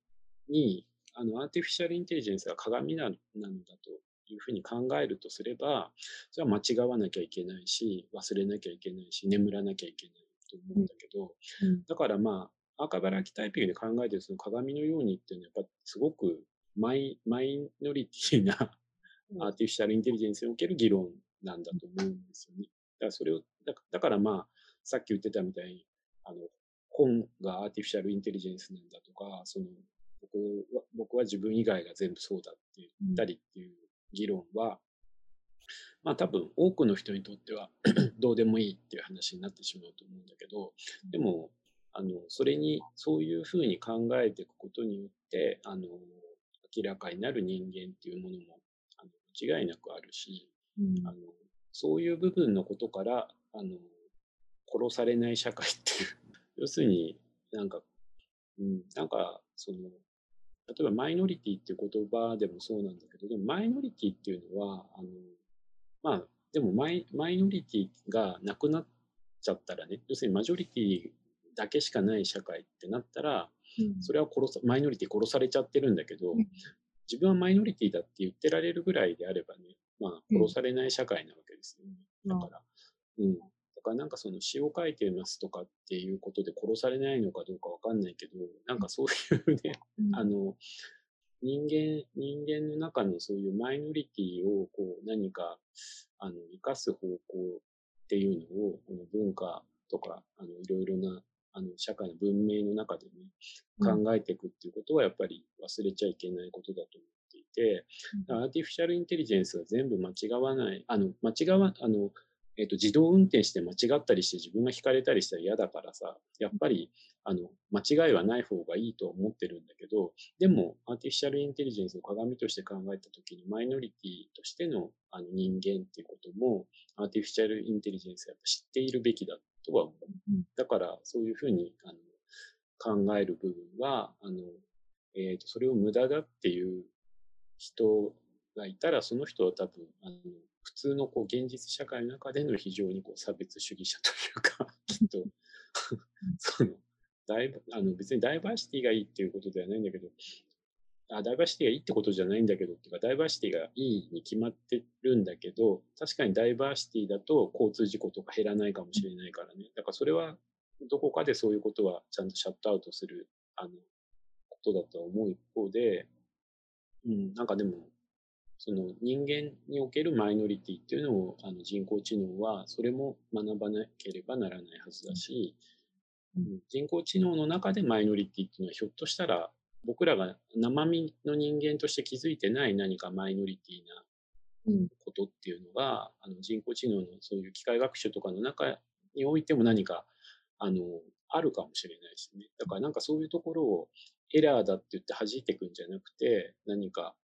に、あのアーティフィシャルインテリジェンスが鏡なんだというふうに考えるとすれば、それは間違わなきゃいけないし、忘れなきゃいけないし、眠らなきゃいけない。と思うんだけど、うん、だからまあ、アーカバラキタイピングで考えてるその鏡のようにっていうのはやっぱすごくマイマイノリティなアーティフィシャルインテリジェンスにおける議論なんだと思うんですよね。だからそれを、だからまあ、さっき言ってたみたいに、あの、本がアーティフィシャルインテリジェンスなんだとか、その、僕は僕は自分以外が全部そうだって言ったりっていう議論は、まあ多分多くの人にとっては どうでもいいっていう話になってしまうと思うんだけど、でも、あの、それに、そういうふうに考えていくことによって、あの、明らかになる人間っていうものも、あの、間違いなくあるし、うん、あの、そういう部分のことから、あの、殺されない社会っていう、要するになんか、うん、なんか、その、例えばマイノリティっていう言葉でもそうなんだけど、でもマイノリティっていうのは、あの、まあ、でもマイマイノリティがなくなっちゃったらね、要するにマジョリティだけしかない社会ってなったら、うん、それは殺さマイノリティ殺されちゃってるんだけど、うん、自分はマイノリティだって言ってられるぐらいであればね、まあ、殺されない社会なわけですよね。だから、うん。だからなんかその詩を書いてますとかっていうことで殺されないのかどうかわかんないけど、なんかそういうね、あの、人間、人間の中のそういうマイノリティをこう何か、あの、生かす方向っていうのを、この文化とか、あの、いろいろな、あの、社会の文明の中でね、考えていくっていうことはやっぱり忘れちゃいけないことだと思っていて、アーティフィシャルインテリジェンスが全部間違わない、あの、間違わ、あの、えっ、と、自動運転して間違ったりして自分が引かれたりしたら嫌だからさ、やっぱり、あの、間違いはない方がいいと思ってるんだけど、でも、アーティフィシャルインテリジェンスの鏡として考えたときに、マイノリティとしてのあの人間っていうことも、アーティフィシャルインテリジェンスやっぱ知っているべきだとは思う。だから、そういうふうにあの考える部分は、あの、えっ、ー、と、それを無駄だっていう人がいたら、その人は多分、あの、普通のこう現実社会の中での非常にこう差別主義者というか、きっと。その、ダイあの別にダイバーシティがいいっていうことではないんだけど、あダイバーシティがいいってことじゃないんだけどっていうか、ダイバーシティがいいに決まってるんだけど、確かにダイバーシティだと交通事故とか減らないかもしれないからね。だからそれはどこかでそういうことはちゃんとシャットアウトする、あの、ことだと思う一方で、うん、なんかでも、その人間におけるマイノリティっていうのをあの人工知能はそれも学ばなければならないはずだし、うん、人工知能の中でマイノリティっていうのはひょっとしたら僕らが生身の人間として気づいてない何かマイノリティなことっていうのが、あの人工知能のそういう機械学習とかの中においても何かあのあるかもしれないしね。だからなんかそういうところをエラーだって言って弾いていくんじゃなくて、何か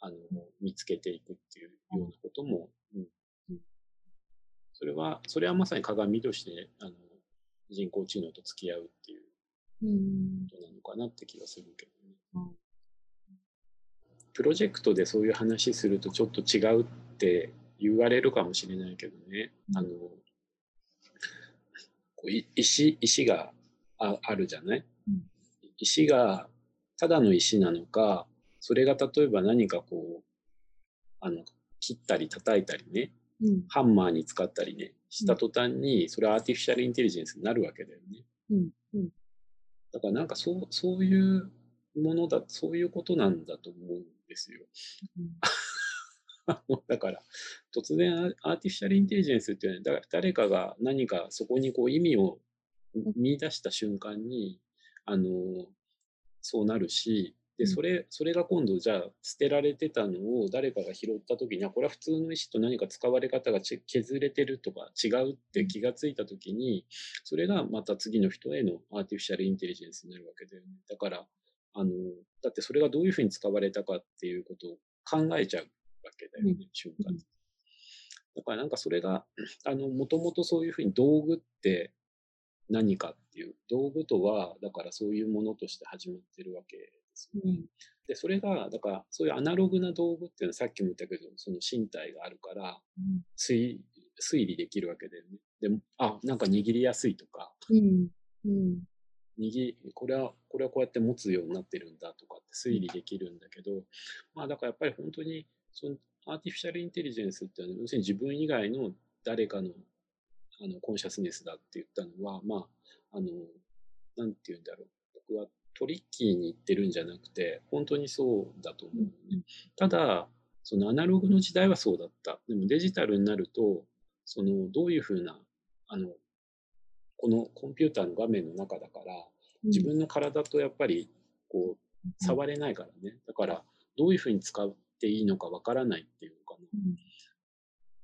あの、見つけていくっていうようなことも、うん、それは、それはまさに鏡として、あの、人工知能と付き合うっていうことなのかなって気がするけどね。プロジェクトでそういう話するとちょっと違うって言われるかもしれないけどね、あの、こう石、石がああるじゃない、石がただの石なのか、それが例えば何かこう、あの、切ったり叩いたりね、うん、ハンマーに使ったりね、した途端に、それはアーティフィシャルインテリジェンスになるわけだよね。うんうん、だからなんかそう、そういうものだ、そういうことなんだと思うんですよ。だから、突然アーティフィシャルインテリジェンスっていうのは、誰かが何かそこにこう意味を見出した瞬間に、あの、そうなるし、で、それ、それが今度じゃあ捨てられてたのを誰かが拾った時に、は、これは普通の石と何か使われ方が削れてるとか違うって気がついた時に、それがまた次の人へのアーティフィシャルインテリジェンスになるわけだよね。だから、あの、だってそれがどういうふうに使われたかっていうことを考えちゃうわけだよね、瞬間。だからなんかそれが、あの、もともとそういうふうに道具って何かっていう、道具とは、だからそういうものとして始まってるわけですよね。で、それが、だからそういうアナログな道具っていうのはさっきも言ったけど、その身体があるから、推推理できるわけだよね。でも、あ、なんか握りやすいとか、うんうん、握これは、これはこうやって持つようになってるんだとかって推理できるんだけど、まあだからやっぱり本当に、そのアーティフィシャルインテリジェンスっていうのは、要するに自分以外の誰かのあのコンシャスネスだって言ったのは、まあ、あの、なんて言うんだろう。僕はトリッキーに言ってるんじゃなくて、本当にそうだと思う、ね。ただ、そのアナログの時代はそうだった。でもデジタルになると、そのどういうふうな、あの、このコンピューターの画面の中だから、自分の体とやっぱり、こう、触れないからね。だから、どういうふうに使っていいのかわからないっていうのかな。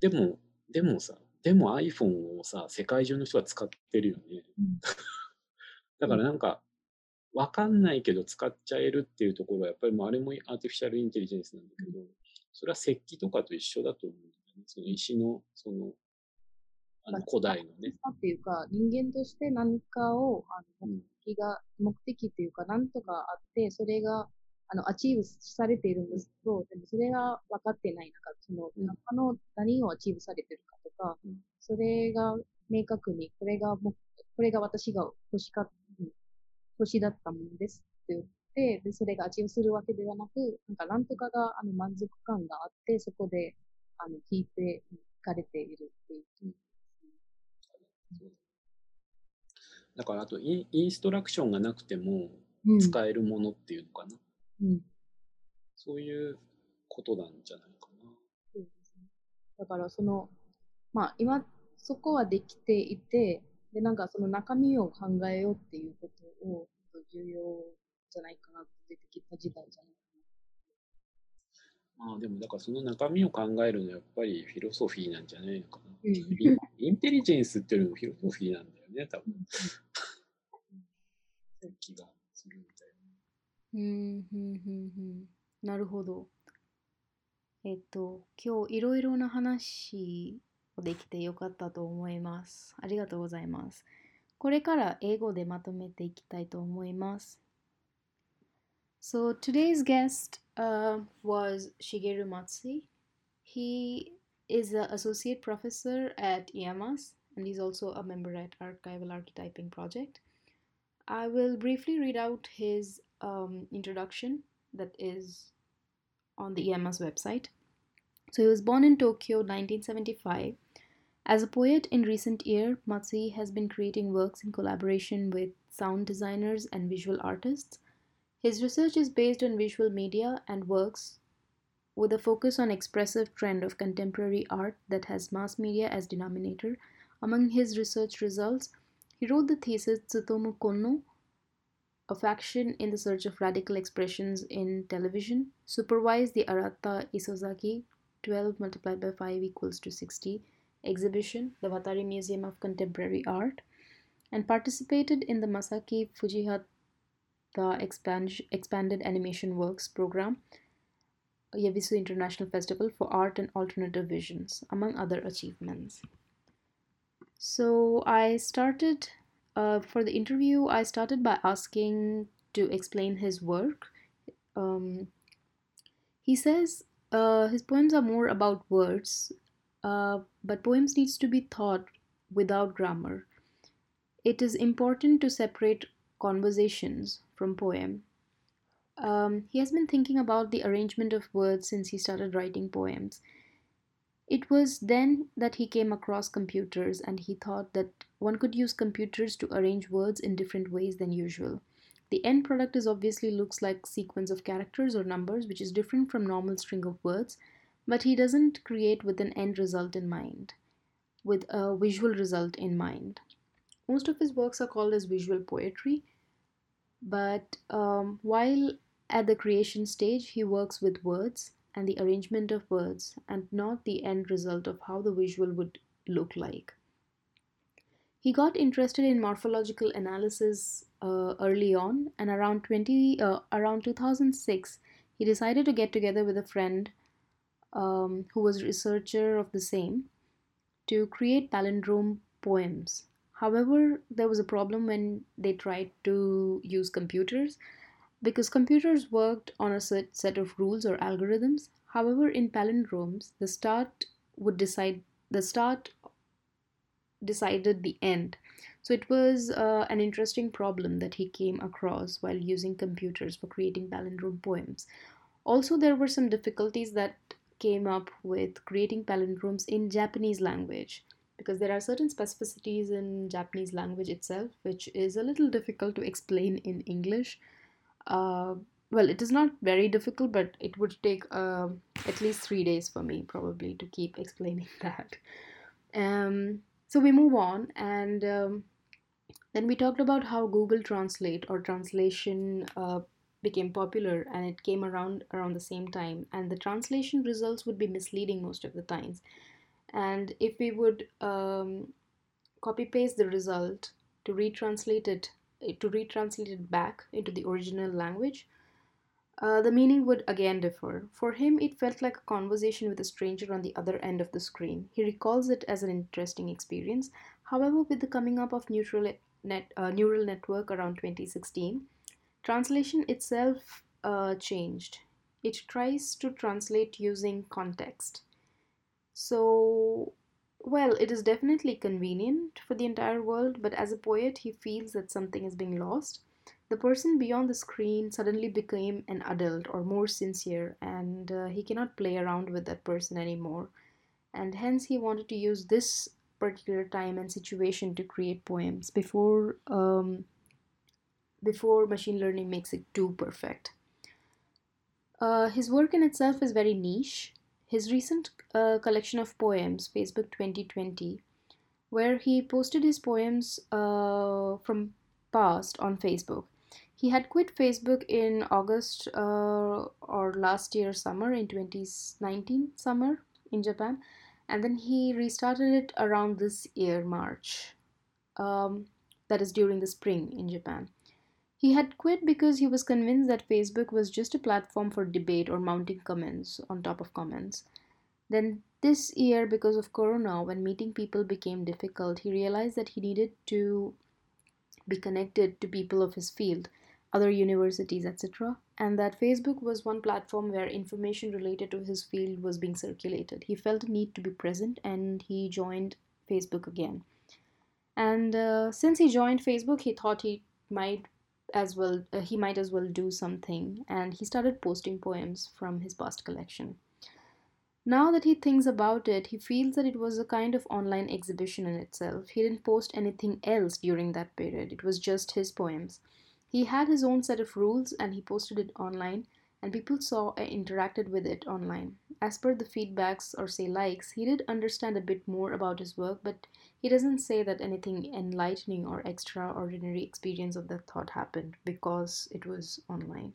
でも、でもさ、でも iPhone をさ、世界中の人が使ってるよね。だからなんか、わかんないけど使っちゃえるっていうところは、やっぱりもうあれもアーティフィシャルインテリジェンスなんだけど、それは石器とかと一緒だと思うんだよね。その石の、その、あの古代のね。っていうか、人間として何かを、あの目的が、うん、目的っていうか、なんとかあって、それが、あの、 achieve されているんですけど、でもそれが分かってない。なんか、その、中の何を achieve されてるかとか、うん、それが明確に、これがも、これが私が欲しかった、欲しだったものですって言って、で、それが achieve するわけではなく、なんか、なんとかが、あの、満足感があって、そこで、あの、聞いて、聞かれているっていう。だからあと instruction がなくても使えるものっていうのかな、うん、そういうことなんじゃないかな。そうですね、だからその、まあ今そこはできていて、でなんかその中身を考えようっていうことを重要じゃないかなって出てきた時代じゃないまあでもだからその中身を考えるのはやっぱりフィロソフィーなんじゃないのかな。うん、インテリジェンスっていうのもフィロソフィーなんだよね、多分。気がするみたいな。うん、うん、うん、うん。なるほど。えっと、今日いろいろな話をできてよかったと思います。ありがとうございます。これから英語でまとめていきたいと思います。So today's guest uh, was Shigeru Matsui. He is an associate professor at IAMAS and he's also a member at Archival Archetyping Project. I will briefly read out his um, introduction that is on the IAMAS website. So he was born in Tokyo 1975. As a poet in recent year, Matsui has been creating works in collaboration with sound designers and visual artists his research is based on visual media and works with a focus on expressive trend of contemporary art that has mass media as denominator. Among his research results, he wrote the thesis Tsutomu Konno, a faction in the search of radical expressions in television, supervised the Arata Isozaki 12 multiplied by 5 equals to 60 exhibition, the Watari Museum of Contemporary Art, and participated in the Masaki Fujihata expand, Expanded Animation Works program, Yavisu International Festival for Art and Alternative Visions, among other achievements. So I started, uh, for the interview, I started by asking to explain his work. Um, he says uh, his poems are more about words, uh, but poems needs to be thought without grammar. It is important to separate conversations from poem. Um, he has been thinking about the arrangement of words since he started writing poems. It was then that he came across computers and he thought that one could use computers to arrange words in different ways than usual. The end product is obviously looks like sequence of characters or numbers, which is different from normal string of words, but he doesn't create with an end result in mind, with a visual result in mind. Most of his works are called as visual poetry, but um, while at the creation stage, he works with words and the arrangement of words and not the end result of how the visual would look like. He got interested in morphological analysis uh, early on, and around 20 uh, around 2006, he decided to get together with a friend um, who was researcher of the same to create palindrome poems. However, there was a problem when they tried to use computers because computers worked on a set, set of rules or algorithms. However, in palindromes, the start would decide the start decided the end. So it was uh, an interesting problem that he came across while using computers for creating palindrome poems. Also, there were some difficulties that came up with creating palindromes in Japanese language because there are certain specificities in Japanese language itself which is a little difficult to explain in English. Uh, well, it is not very difficult, but it would take uh, at least three days for me probably to keep explaining that. Um, so we move on, and um, then we talked about how Google Translate or translation uh, became popular, and it came around around the same time, and the translation results would be misleading most of the times. And if we would um, copy paste the result to retranslate it to retranslate it back into the original language, uh, the meaning would again differ. For him, it felt like a conversation with a stranger on the other end of the screen. He recalls it as an interesting experience. However, with the coming up of neural, net, uh, neural network around 2016, translation itself uh, changed. It tries to translate using context. So, well, it is definitely convenient for the entire world, but as a poet, he feels that something is being lost the person beyond the screen suddenly became an adult or more sincere, and uh, he cannot play around with that person anymore. And hence, he wanted to use this particular time and situation to create poems before um, before machine learning makes it too perfect. Uh, his work in itself is very niche. His recent uh, collection of poems, Facebook 2020, where he posted his poems uh, from past on Facebook, he had quit Facebook in August uh, or last year summer in 2019 summer in Japan, and then he restarted it around this year March. Um, that is during the spring in Japan. He had quit because he was convinced that Facebook was just a platform for debate or mounting comments on top of comments. Then, this year, because of Corona, when meeting people became difficult, he realized that he needed to be connected to people of his field other universities, etc. And that Facebook was one platform where information related to his field was being circulated. He felt a need to be present and he joined Facebook again. And uh, since he joined Facebook, he thought he might as well uh, he might as well do something and he started posting poems from his past collection. Now that he thinks about it, he feels that it was a kind of online exhibition in itself. He didn't post anything else during that period. It was just his poems. He had his own set of rules and he posted it online, and people saw and interacted with it online. As per the feedbacks or say likes, he did understand a bit more about his work, but he doesn't say that anything enlightening or extraordinary experience of that thought happened because it was online.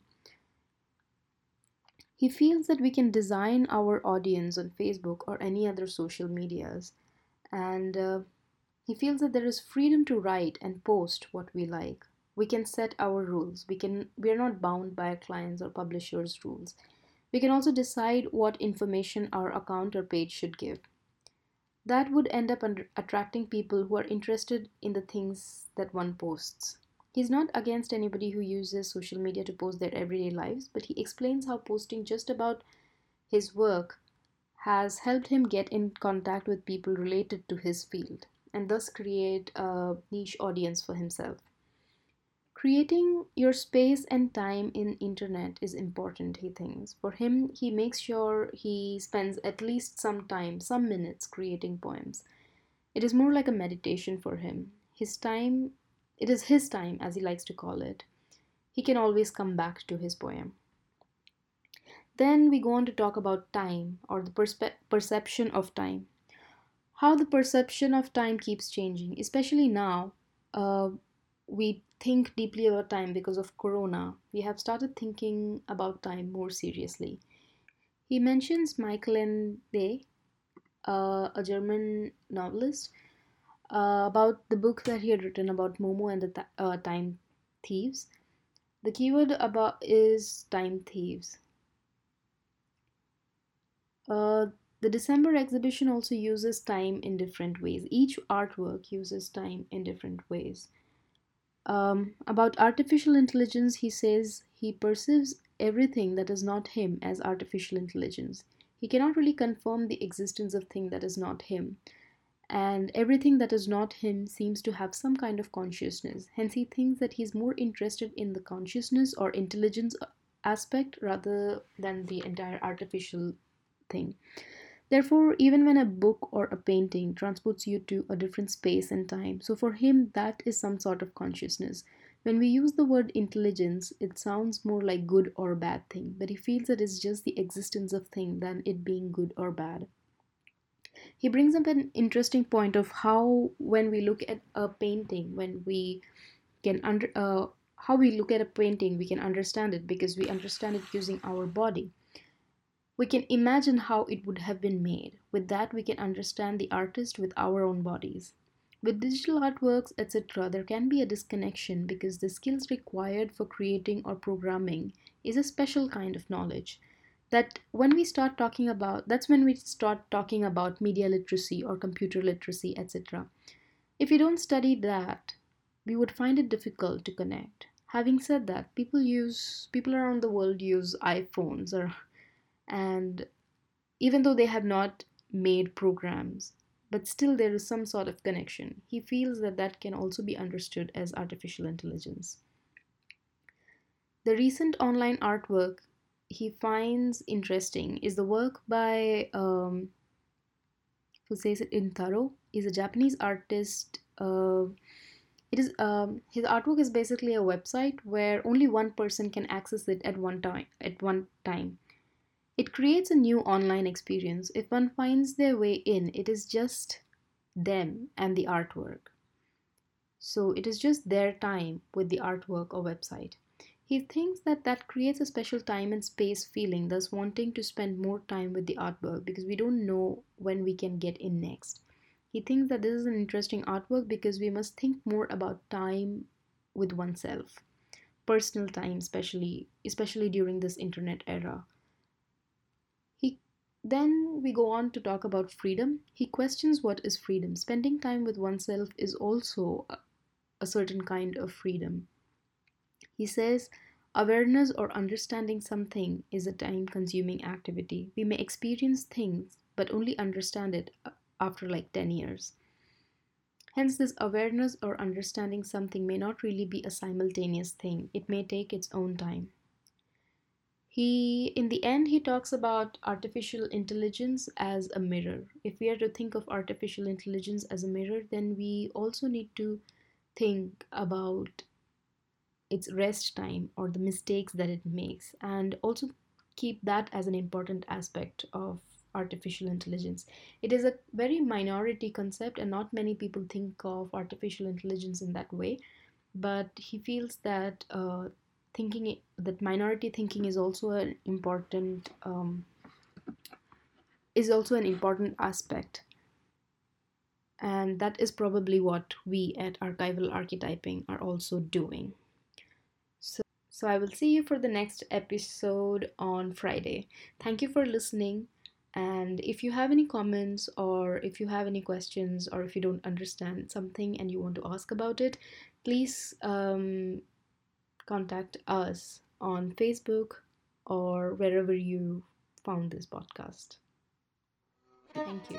He feels that we can design our audience on Facebook or any other social medias, and uh, he feels that there is freedom to write and post what we like we can set our rules. We can we are not bound by our clients or publishers rules. We can also decide what information our account or page should give. That would end up attracting people who are interested in the things that one posts. He's not against anybody who uses social media to post their everyday lives but he explains how posting just about his work has helped him get in contact with people related to his field and thus create a niche audience for himself creating your space and time in internet is important he thinks for him he makes sure he spends at least some time some minutes creating poems it is more like a meditation for him his time it is his time as he likes to call it he can always come back to his poem. Then we go on to talk about time or the perspe- perception of time. How the perception of time keeps changing, especially now. Uh, we think deeply about time because of Corona. We have started thinking about time more seriously. He mentions Michael Ende, uh, a German novelist, uh, about the book that he had written about Momo and the th- uh, time thieves. The keyword about is time thieves. Uh, the December exhibition also uses time in different ways. Each artwork uses time in different ways. Um, about artificial intelligence, he says he perceives everything that is not him as artificial intelligence. He cannot really confirm the existence of thing that is not him. And everything that is not him seems to have some kind of consciousness. Hence, he thinks that he's more interested in the consciousness or intelligence aspect rather than the entire artificial thing. Therefore, even when a book or a painting transports you to a different space and time, so for him, that is some sort of consciousness. When we use the word intelligence, it sounds more like good or bad thing, but he feels that it's just the existence of thing than it being good or bad. He brings up an interesting point of how, when we look at a painting, when we can under uh, how we look at a painting, we can understand it because we understand it using our body we can imagine how it would have been made. With that, we can understand the artist with our own bodies. With digital artworks, etc., there can be a disconnection because the skills required for creating or programming is a special kind of knowledge. That when we start talking about, that's when we start talking about media literacy or computer literacy, etc. If you don't study that, we would find it difficult to connect. Having said that, people use people around the world use iPhones or and even though they have not made programs but still there is some sort of connection he feels that that can also be understood as artificial intelligence the recent online artwork he finds interesting is the work by um, who says it in Taro is a Japanese artist. Uh, it is um, his artwork is basically a website where only one person can access it at one time. At one time, it creates a new online experience. If one finds their way in, it is just them and the artwork. So it is just their time with the artwork or website. He thinks that that creates a special time and space feeling, thus wanting to spend more time with the artwork because we don't know when we can get in next. He thinks that this is an interesting artwork because we must think more about time with oneself, personal time, especially especially during this internet era. Then we go on to talk about freedom. He questions what is freedom. Spending time with oneself is also a certain kind of freedom. He says, Awareness or understanding something is a time consuming activity. We may experience things, but only understand it uh, after like 10 years. Hence, this awareness or understanding something may not really be a simultaneous thing, it may take its own time he in the end he talks about artificial intelligence as a mirror. If we are to think of artificial intelligence as a mirror then we also need to think about its rest time or the mistakes that it makes and also keep that as an important aspect of artificial intelligence. It is a very minority concept and not many people think of artificial intelligence in that way but he feels that uh, thinking that minority thinking is also an important um, is also an important aspect. And that is probably what we at archival archetyping are also doing. So so i will see you for the next episode on friday. Thank you for listening. And if you have any comments or if you have any questions or if you don't understand something and you want to ask about it please um, contact us on Facebook or wherever you found this podcast. Thank you.